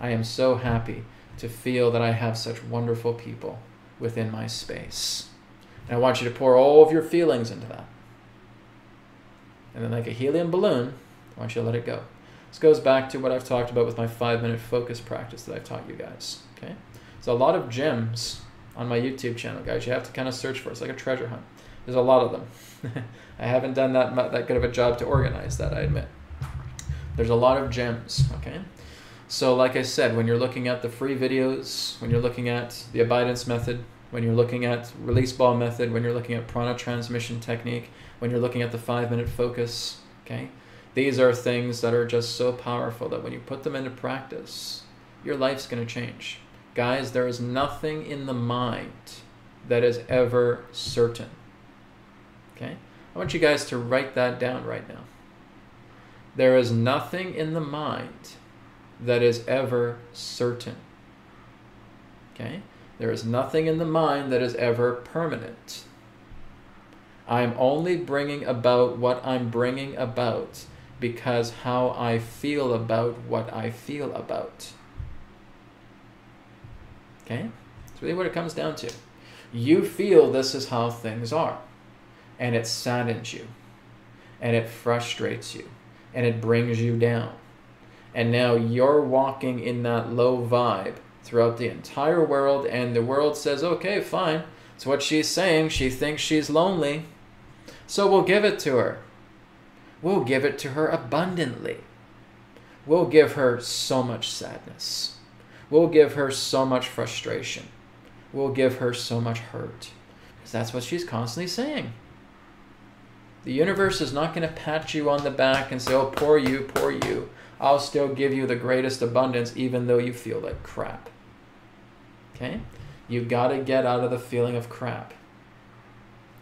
I am so happy to feel that I have such wonderful people within my space. And I want you to pour all of your feelings into that. And then, like a helium balloon, I want you to let it go. This goes back to what I've talked about with my five minute focus practice that I've taught you guys. Okay? So, a lot of gems on my YouTube channel, guys. You have to kind of search for. It's like a treasure hunt. There's a lot of them. I haven't done that that good of a job to organize that, I admit. There's a lot of gems, okay? So, like I said, when you're looking at the free videos, when you're looking at the abidance method, when you're looking at release ball method, when you're looking at prana transmission technique, when you're looking at the five minute focus, okay? These are things that are just so powerful that when you put them into practice, your life's going to change. Guys, there is nothing in the mind that is ever certain. I want you guys to write that down right now. There is nothing in the mind that is ever certain. Okay? There is nothing in the mind that is ever permanent. I'm only bringing about what I'm bringing about because how I feel about what I feel about. Okay? That's really what it comes down to. You feel this is how things are, and it saddens you, and it frustrates you, and it brings you down. And now you're walking in that low vibe throughout the entire world, and the world says, okay, fine. It's what she's saying. She thinks she's lonely. So we'll give it to her. We'll give it to her abundantly. We'll give her so much sadness. We'll give her so much frustration. We'll give her so much hurt. Because that's what she's constantly saying. The universe is not going to pat you on the back and say, oh, poor you, poor you. I'll still give you the greatest abundance even though you feel like crap. Okay? You got to get out of the feeling of crap.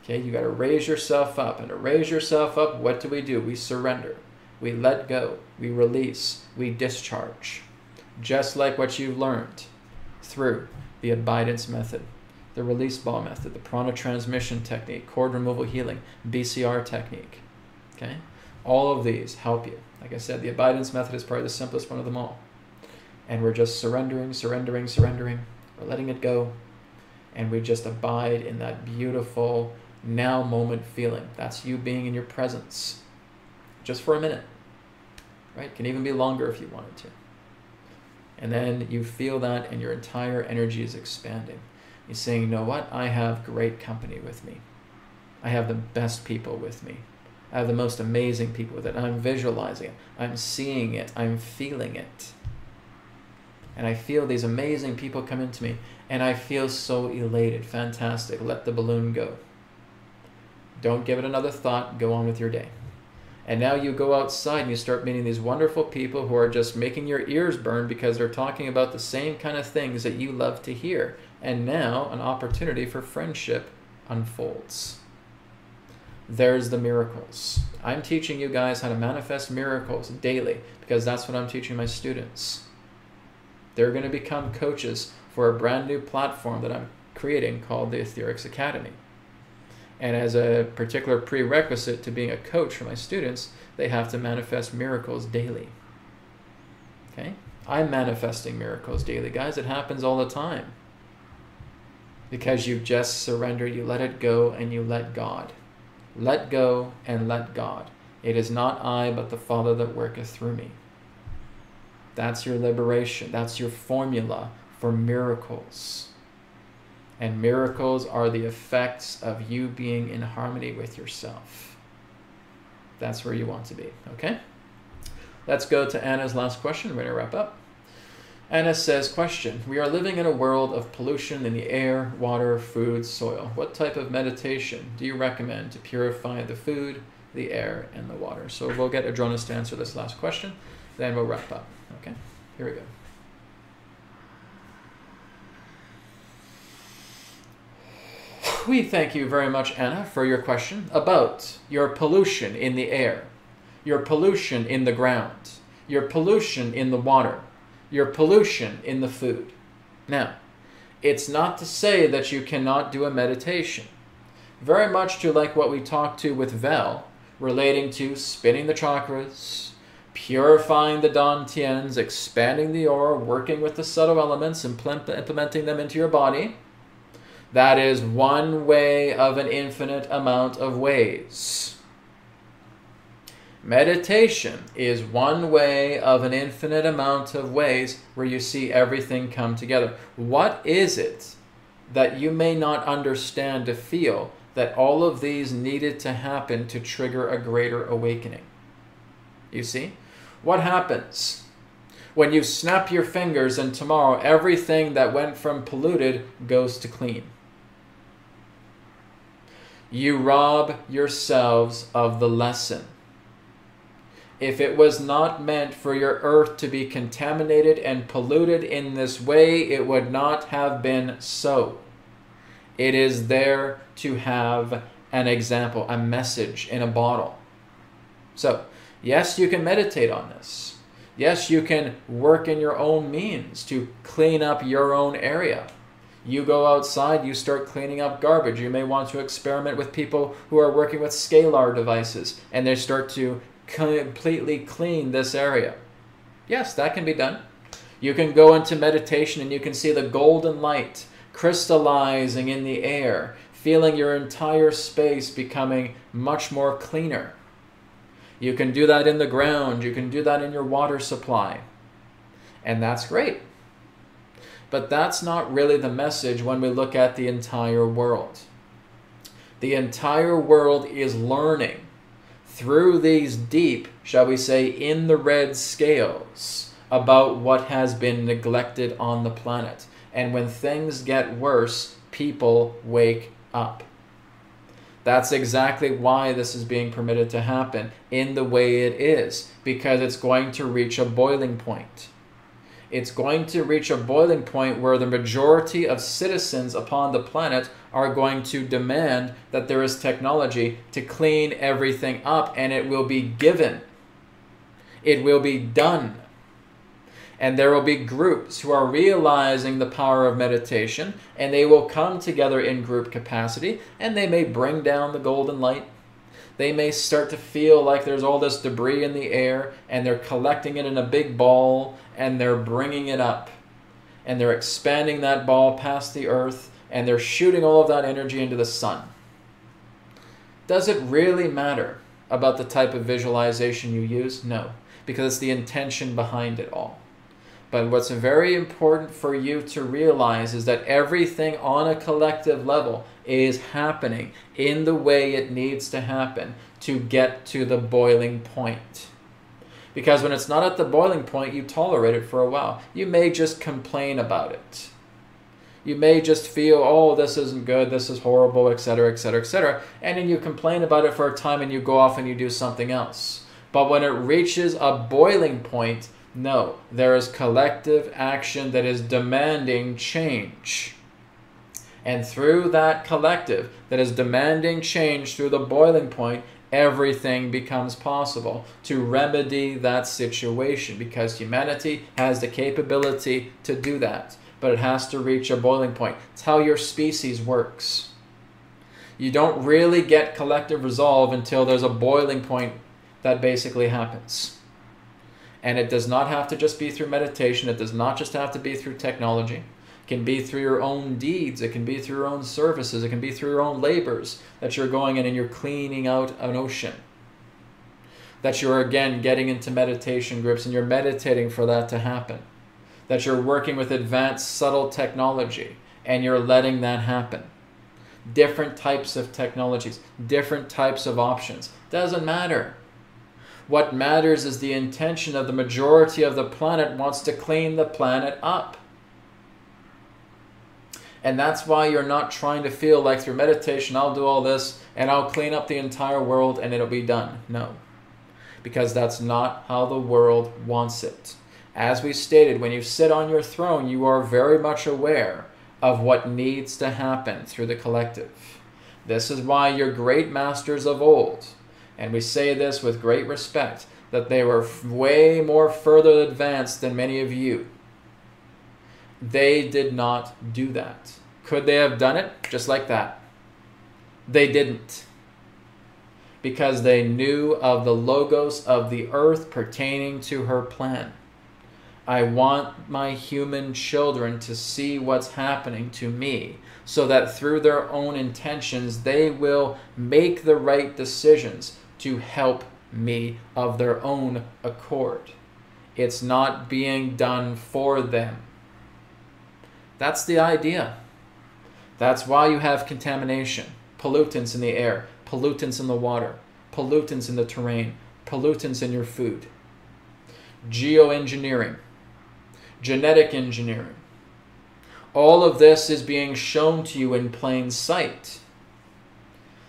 Okay, you got to raise yourself up. And to raise yourself up, what do we do? We surrender. We let go. We release. We discharge. Just like what you've learned through the abidance method, the release ball method, the prana transmission technique, cord removal healing, BCR technique. Okay? All of these help you. Like I said, the abidance method is probably the simplest one of them all. And we're just surrendering, surrendering, surrendering. We're letting it go. And we just abide in that beautiful, now moment feeling. That's you being in your presence just for a minute. Right? Can even be longer if you wanted to. And then you feel that and your entire energy is expanding. You're saying, you know what? I have great company with me. I have the best people with me. I have the most amazing people with it. I'm visualizing it. I'm seeing it. I'm feeling it. And I feel these amazing people come into me. And I feel so elated. Fantastic. Let the balloon go. Don't give it another thought. Go on with your day. And now you go outside and you start meeting these wonderful people who are just making your ears burn because they're talking about the same kind of things that you love to hear. And now an opportunity for friendship unfolds. there's the miracles. I'm teaching you guys how to manifest miracles daily because that's what I'm teaching my students. They're going to become coaches for a brand new platform that I'm creating called the Etherics Academy. And as a particular prerequisite to being a coach for my students, they have to manifest miracles daily. Okay? I'm manifesting miracles daily, guys. It happens all the time. Because you've just surrender, you let it go, and you let God. Let go and let God. It is not I, but the Father that worketh through me. That's your liberation. That's your formula for miracles. And miracles are the effects of you being in harmony with yourself. That's where you want to be, okay? Let's go to Anna's last question. We're going to wrap up. Anna says, Question We are living in a world of pollution in the air, water, food, soil. What type of meditation do you recommend to purify the food, the air, and the water? So we'll get Adronis to answer this last question, then we'll wrap up. Okay, here we go. We thank you very much, Anna, for your question about your pollution in the air, your pollution in the ground, your pollution in the water, your pollution in the food. Now, it's not to say that you cannot do a meditation. Very much to like what we talked to with Vel, relating to spinning the chakras, purifying the dantians, expanding the aura, working with the subtle elements, and implementing them into your body that is one way of an infinite amount of ways. Meditation is one way of an infinite amount of ways where you see everything come together. What is it that you may not understand to feel that all of these needed to happen to trigger a greater awakening? You see? What happens when you snap your fingers and tomorrow everything that went from polluted goes to clean? you rob yourselves of the lesson. If it was not meant for your earth to be contaminated and polluted in this way, it would not have been so. It is there to have an example, a message in a bottle. So, yes, you can meditate on this. Yes, you can work in your own means to clean up your own area. You go outside, you start cleaning up garbage. You may want to experiment with people who are working with scalar devices and they start to completely clean this area. Yes, that can be done. You can go into meditation and you can see the golden light crystallizing in the air, feeling your entire space becoming much more cleaner. You can do that in the ground, you can do that in your water supply. And that's great. But that's not really the message when we look at the entire world. The entire world is learning through these deep, shall we say, in the red scales about what has been neglected on the planet. And when things get worse, people wake up. That's exactly why this is being permitted to happen in the way it is, because it's going to reach a boiling point it's going to reach a boiling point where the majority of citizens upon the planet are going to demand that there is technology to clean everything up and it will be given. It will be done. And there will be groups who are realizing the power of meditation and they will come together in group capacity and they may bring down the golden light they may start to feel like there's all this debris in the air and they're collecting it in a big ball and they're bringing it up. And they're expanding that ball past the earth and they're shooting all of that energy into the sun. Does it really matter about the type of visualization you use? No, because it's the intention behind it all. But what's very important for you to realize is that everything on a collective level is happening in the way it needs to happen to get to the boiling point. Because when it's not at the boiling point, you tolerate it for a while. You may just complain about it. You may just feel, oh, this isn't good, this is horrible, etc., etc., etc. And then you complain about it for a time and you go off and you do something else. But when it reaches a boiling point, no, there is collective action that is demanding change. And through that collective that is demanding change through the boiling point, everything becomes possible to remedy that situation because humanity has the capability to do that. But it has to reach a boiling point. It's how your species works. You don't really get collective resolve until there's a boiling point that basically happens. And it does not have to just be through meditation, it does not just have to be through technology can be through your own deeds, it can be through your own services, it can be through your own labors that you're going in and you're cleaning out an ocean. That you're again getting into meditation groups and you're meditating for that to happen. That you're working with advanced subtle technology and you're letting that happen. Different types of technologies, different types of options. Doesn't matter. What matters is the intention of the majority of the planet wants to clean the planet up. And that's why you're not trying to feel like through meditation, I'll do all this and I'll clean up the entire world and it'll be done. No. Because that's not how the world wants it. As we stated, when you sit on your throne, you are very much aware of what needs to happen through the collective. This is why your great masters of old, and we say this with great respect, that they were way more further advanced than many of you they did not do that. Could they have done it just like that? They didn't. Because they knew of the logos of the earth pertaining to her plan. I want my human children to see what's happening to me so that through their own intentions they will make the right decisions to help me of their own accord. It's not being done for them. That's the idea. That's why you have contamination, pollutants in the air, pollutants in the water, pollutants in the terrain, pollutants in your food. Geoengineering, genetic engineering. All of this is being shown to you in plain sight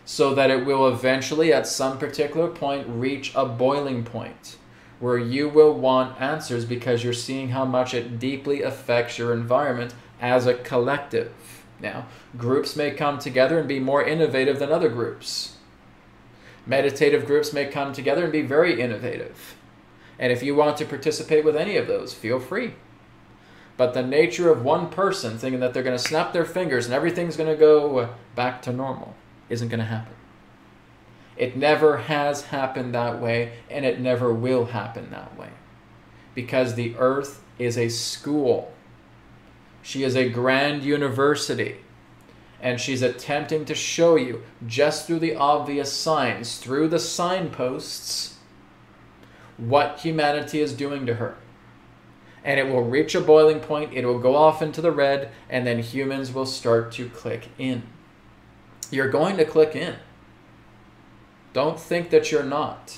so that it will eventually, at some particular point, reach a boiling point where you will want answers because you're seeing how much it deeply affects your environment as a collective. Now, groups may come together and be more innovative than other groups. Meditative groups may come together and be very innovative. And if you want to participate with any of those, feel free. But the nature of one person thinking that they're going to snap their fingers and everything's going to go back to normal isn't going to happen. It never has happened that way, and it never will happen that way. Because the earth is a school she is a grand university. And she's attempting to show you, just through the obvious signs, through the signposts, what humanity is doing to her. And it will reach a boiling point, it will go off into the red, and then humans will start to click in. You're going to click in. Don't think that you're not.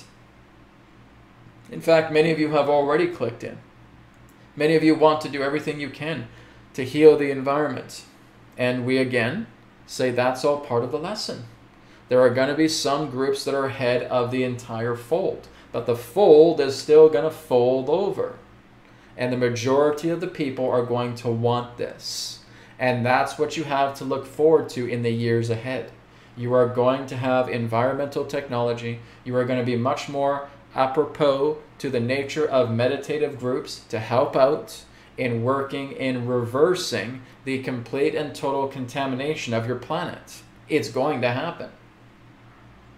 In fact, many of you have already clicked in. Many of you want to do everything you can to heal the environment. And we again say that's all part of the lesson. There are going to be some groups that are ahead of the entire fold, but the fold is still going to fold over. And the majority of the people are going to want this. And that's what you have to look forward to in the years ahead. You are going to have environmental technology. You are going to be much more apropos to the nature of meditative groups to help out in working in reversing the complete and total contamination of your planet. It's going to happen.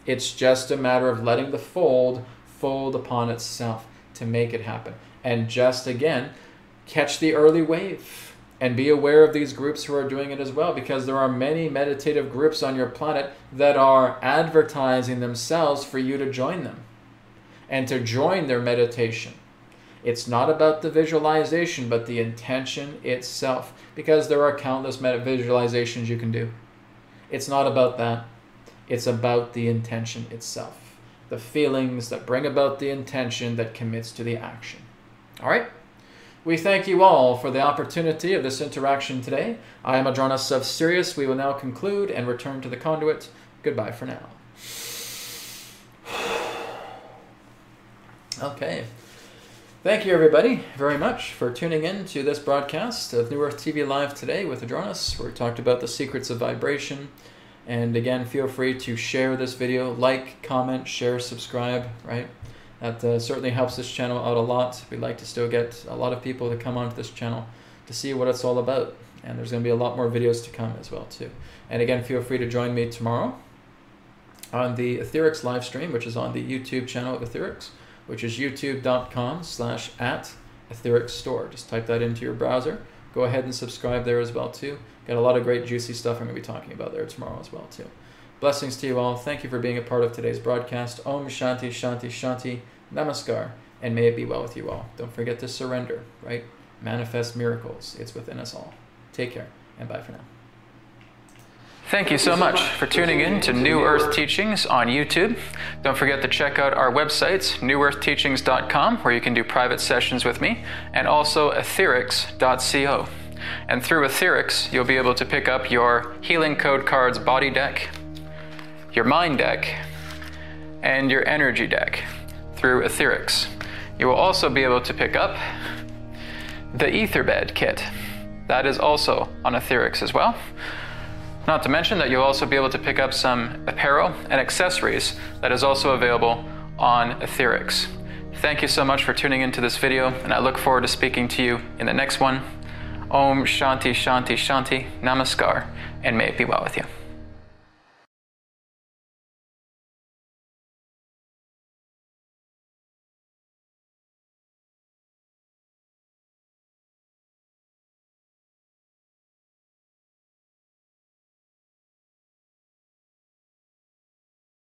It's just a matter of letting the fold fold upon itself to make it happen. And just again, catch the early wave and be aware of these groups who are doing it as well because there are many meditative groups on your planet that are advertising themselves for you to join them and to join their meditation it's not about the visualization, but the intention itself, because there are countless visualizations you can do. It's not about that. It's about the intention itself, the feelings that bring about the intention that commits to the action. All right? We thank you all for the opportunity of this interaction today. I am Adronis of Sirius. We will now conclude and return to the conduit. Goodbye for now. Thank you, everybody, very much for tuning in to this broadcast of New Earth TV Live today with Adronis, where we talked about the secrets of vibration. And again, feel free to share this video, like, comment, share, subscribe, right? That uh, certainly helps this channel out a lot. We'd like to still get a lot of people to come onto this channel to see what it's all about. And there's going to be a lot more videos to come as well, too. And again, feel free to join me tomorrow on the Etherics live stream, which is on the YouTube channel of Etherics which is youtube.com slash at etheric store. Just type that into your browser. Go ahead and subscribe there as well too. Got a lot of great juicy stuff I'm going to be talking about there tomorrow as well too. Blessings to you all. Thank you for being a part of today's broadcast. Om Shanti Shanti Shanti. Namaskar. And may it be well with you all. Don't forget to surrender, right? Manifest miracles. It's within us all. Take care and bye for now. Thank you so much for tuning in to New Earth Teachings on YouTube. Don't forget to check out our websites, newearthteachings.com, where you can do private sessions with me, and also etherics.co. And through Etherics, you'll be able to pick up your Healing Code Cards body deck, your mind deck, and your energy deck through Etherics. You will also be able to pick up the Etherbed kit. That is also on Etherics as well. Not to mention that you'll also be able to pick up some apparel and accessories that is also available on Etherics. Thank you so much for tuning into this video, and I look forward to speaking to you in the next one. Om Shanti Shanti Shanti Namaskar, and may it be well with you.